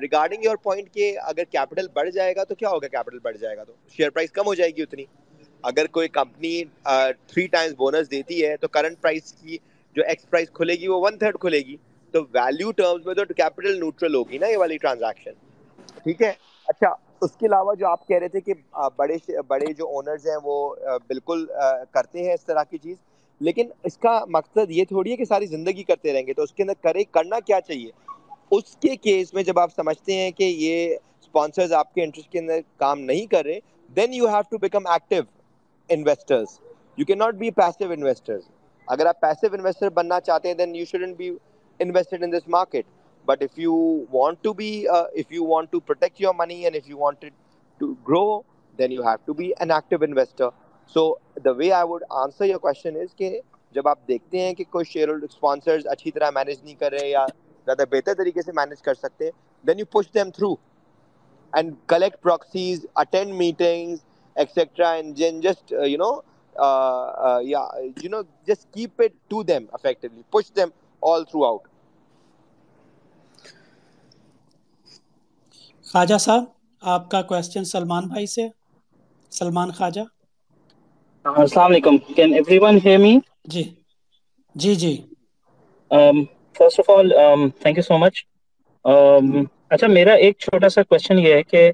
ریگارڈنگ یور پوائنٹ کہ اگر کیپٹل بڑھ جائے گا تو کیا ہوگا کیپٹل بڑھ جائے گا تو؟ شیئر پرائز کم ہو جائے گی اتنی۔ اگر کوئی کمپنی تھری ٹائمز بونس دیتی ہے تو کرنٹ پرائز کی جو ایکس پرائز کھلے گی وہ ون تھرڈ کھلے گی۔ تو ویلیو ٹرمز میں تو کیپٹل نیوٹرل ہوگی نا یہ والی ٹرانزیکشن ٹھیک ہے؟ اچھا اس کے علاوہ جو آپ کہہ رہے تھے کہ بڑے بڑے جو اونرز ہیں وہ بالکل کرتے ہیں اس طرح کی چیز، لیکن اس کا مقصد یہ تھوڑی ہے کہ ساری زندگی کرتے رہیں گے، تو اس کے اندر کرے، کرنا کیا چاہیے؟ اس کے کیس میں جب آپ سمجھتے ہیں کہ یہ اسپانسرز آپ کے انٹرسٹ کے اندر کام نہیں کر رہے then you have to become active investors you can not be passive investors اگر آپ پیسو انویسٹر بننا چاہتے ہیں then you shouldn't be invested in this market but if you want to be if you want to protect your money and if you want to grow then you have to be an active investor so the way I would answer your question is کہ جب آپ دیکھتے ہیں کہ کوئی شیئر اسپانسرز اچھی طرح مینیج نہیں کر رہے یا زیادہ بہتر طریقے سے مینیج کر سکتے then you push them through and collect proxies attend meetings etcetera and جن جسٹ یو نو یا you know just keep it to them effectively push them all throughout
Khawaja sahib آپ کا کوشچن سلمان بھائی سے سلمان خواجہ۔
السلام علیکم۔ Can everyone hear me
جی جی۔ جی
first of all thank you so much اچھا میرا ایک چھوٹا سا کوشچن یہ ہے کہ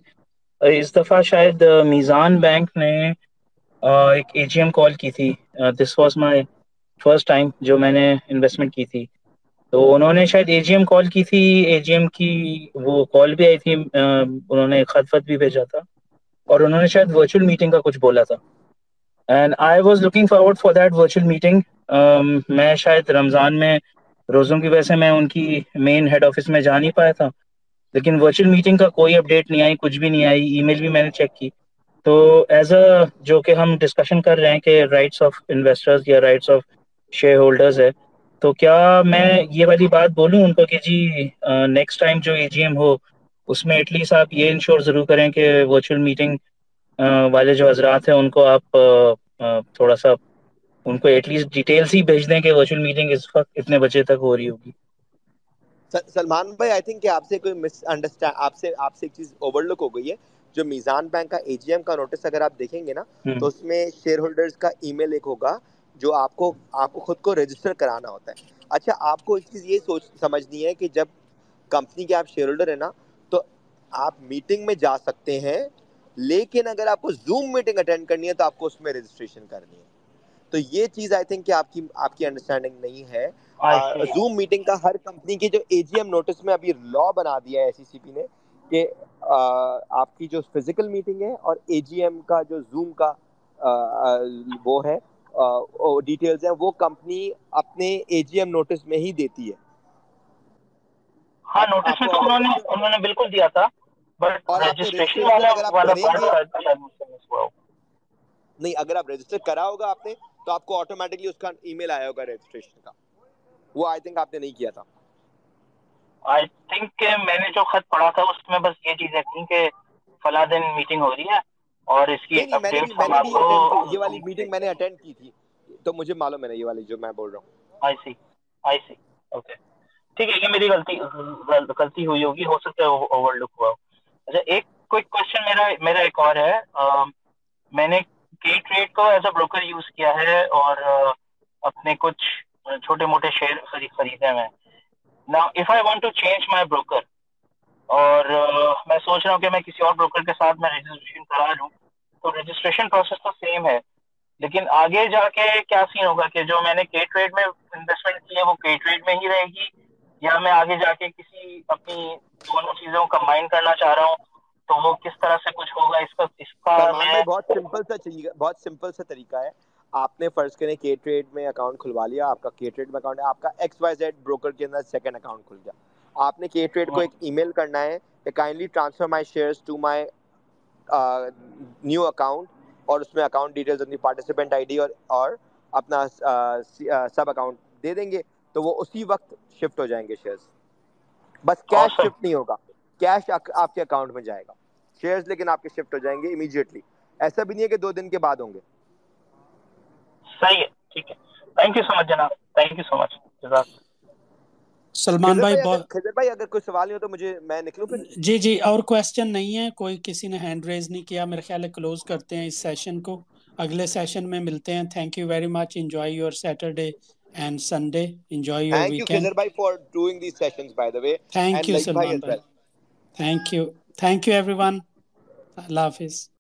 اس دفعہ شاید میزان بینک نے ایک اے جی ایم کال کی تھی۔ This was my first time جو میں نے انویسٹمنٹ کی تھی۔ تو انہوں نے شاید اے جی ایم کال کی تھی اے جی ایم کی وہ کال بھی آئی تھی انہوں نے خط فت بھی بھیجا تھا اور انہوں نے شاید ورچوئل میٹنگ کا کچھ بولا تھا۔ And I was looking forward for that virtual meeting میں شاید رمضان میں روزوں کی وجہ سے میں ان کی مین ہیڈ آفس میں جا نہیں پایا تھا، لیکن ورچوئل میٹنگ کا کوئی اپڈیٹ نہیں آئی، کچھ بھی نہیں آئی۔ ای میل بھی میں نے چیک کی۔ تو ایز اے جو کہ ہم ڈسکشن کر رہے ہیں کہ رائٹس آف انویسٹرز یا رائٹس آف شیئر ہولڈرز ہے تو کیا میں یہ والی بات بولوں ان کو کہ جی نیکسٹ ٹائم جو اے جی ایم ہو اس میں ایٹ لیسٹ آپ یہ انشور ضرور کریں کہ ورچوئل میٹنگ والے جو حضرات ہیں ان کو آپ تھوڑا سا ان کو ایٹ لیسٹ ڈیٹیلس ہی بھیج دیں کہ ورچوئل میٹنگ اس وقت اتنے بجے تک ہو رہی ہوگی۔
سلمان بھائی آئی تھنک کہ آپ سے کوئی مس انڈرسٹینڈ آپ سے آپ سے ایک چیز اوور لک ہو گئی ہے۔ جو میزان بینک کا اے جی ایم کا نوٹس اگر آپ دیکھیں گے نا تو اس میں شیئر ہولڈرز کا ای میل ایک ہوگا۔ جو آپ کو آپ کو خود کو رجسٹر کرانا ہوتا ہے۔ اچھا آپ کو ایک چیز یہ سوچ سمجھنی ہے کہ جب کمپنی کے آپ شیئر ہولڈر ہیں نا تو آپ میٹنگ میں جا سکتے ہیں لیکن اگر آپ کو زوم میٹنگ اٹینڈ کرنی ہے تو آپ کو اس میں رجسٹریشن کرنی ہے۔ تو یہ چیز آئی تھنک کہ آپ کی آپ کی انڈرسٹینڈنگ نہیں ہے۔ زوم میٹنگ کا ہر کمپنی کے جو اے جی ایم نوٹس میں ابھی لا بنا دیا ہے سی سی پی نے کہ آپ کی جو فزیکل میٹنگ ہے اور اے جی ایم کا جو زوم کا وہ ہے ڈیٹیلز ہیں وہ کمپنی اپنے اے جی ایم نوٹس میں ہی دیتی ہے۔
ہاں نوٹس میں تو انہوں نے انہوں نے بالکل دیا تھا بٹ رجسٹریشن والا والا پارٹ
نہیں اگر آپ رجسٹر کرا ہوگا آپ نے تو آپ کو آٹومیٹکلی اس کا ای میل آیا ہوگا رجسٹریشن کا۔ وہ آئی تھنک آپ نے نہیں کیا تھا۔
آئی تھنک کہ میں نے جو خط پڑھا تھا اس میں بس یہ چیزیں تھیں کہ فلاں دن میٹنگ ہو رہی ہے۔ اور اس کی
یہ والی میٹنگ میں نے اٹینڈ کی تھی۔ تو مجھے معلوم ہے نا یہ والی جو میں بول رہا ہوں۔
آئی سی آئی سی اوکے ٹھیک ہے یہ میری غلطی غلطی ہوئی ہوگی ہو سکتا ہے اوور لک ہوا اچھا ایک کوئک کوشچن میرا میرا ایک اور ہے۔ میں نے کی ٹریڈ کو ایز اے بروکر یوز کیا ہے اور اپنے کچھ چھوٹے موٹے شیئر خرید خریدے میں نا if I want to change my broker اور میں سوچ رہا ہوں کہ میں کسی اور بروکر کے ساتھ میں رجسٹریشن کرا لوں۔ تو رجسٹریشن پروسیس تو سیم ہے لیکن آگے جا کے کیا سین ہوگا کہ جو میں نے کے ٹریڈ میں انویسٹمنٹ کی ہے وہ کے ٹریڈ میں ہی رہے گی؟ یا میں آگے جا کے کسی اپنی دونوں چیزوں کو کمبائن کرنا چاہ رہا ہوں؟ تو وہ کس طرح سے کچھ ہوگا؟ اس کا اس کا
بہت سمپل سا بہت سمپل سا طریقہ ہے۔ آپ نے فرض کریں کے ٹریڈ میں اکاؤنٹ کھلوا لیا آپ کا کے ٹریڈ میں اکاؤنٹ ہے آپ کا ایکس وائی زیڈ بروکر کے اندر سیکنڈ اکاؤنٹ کھل گیا۔ آپ نے کے ٹریڈ کو ایک ای میل کرنا ہے کہ kindly transfer my shares to my new account اور اس میں اکاؤنٹ ڈیٹیلز اپنی پارٹیسپینٹ آئی ڈی اور اور اپنا سب اکاؤنٹ دے دیں گے تو وہ اسی وقت شفٹ ہو جائیں گے شیئرز بس کیش. شفٹ نہیں ہوگا۔ کیش آپ کے اکاؤنٹ میں جائے گا۔ شیئرز لیکن آپ کے شفٹ ہو جائیں گے امیجیٹلی ایسا بھی نہیں ہے کہ دو دن کے بعد ہوں گے۔
صحیح ہے ٹھیک ہے۔ تھینک یو سو مچ جناب۔ تھینک یو سو مچ جزاک
سلمان بھائی
خضر بھائی اگر کوئی سوال نہیں ہو تو مجھے میں نکلوں پھر؟
جی جی اور کوشچن نہیں ہے کوئی کسی نے ہینڈ ریز نہیں کیا میرے خیال ہے کلوز کرتے ہیں اس سیشن کو۔ اگلے سیشن میں ملتے ہیں۔ Thank you very much enjoy your Saturday and Sunday enjoy your
thank you
weekend
Khizar بھائی for doing these sessions by the way
thank you Salman بھائی thank you thank you everyone اللہ حافظ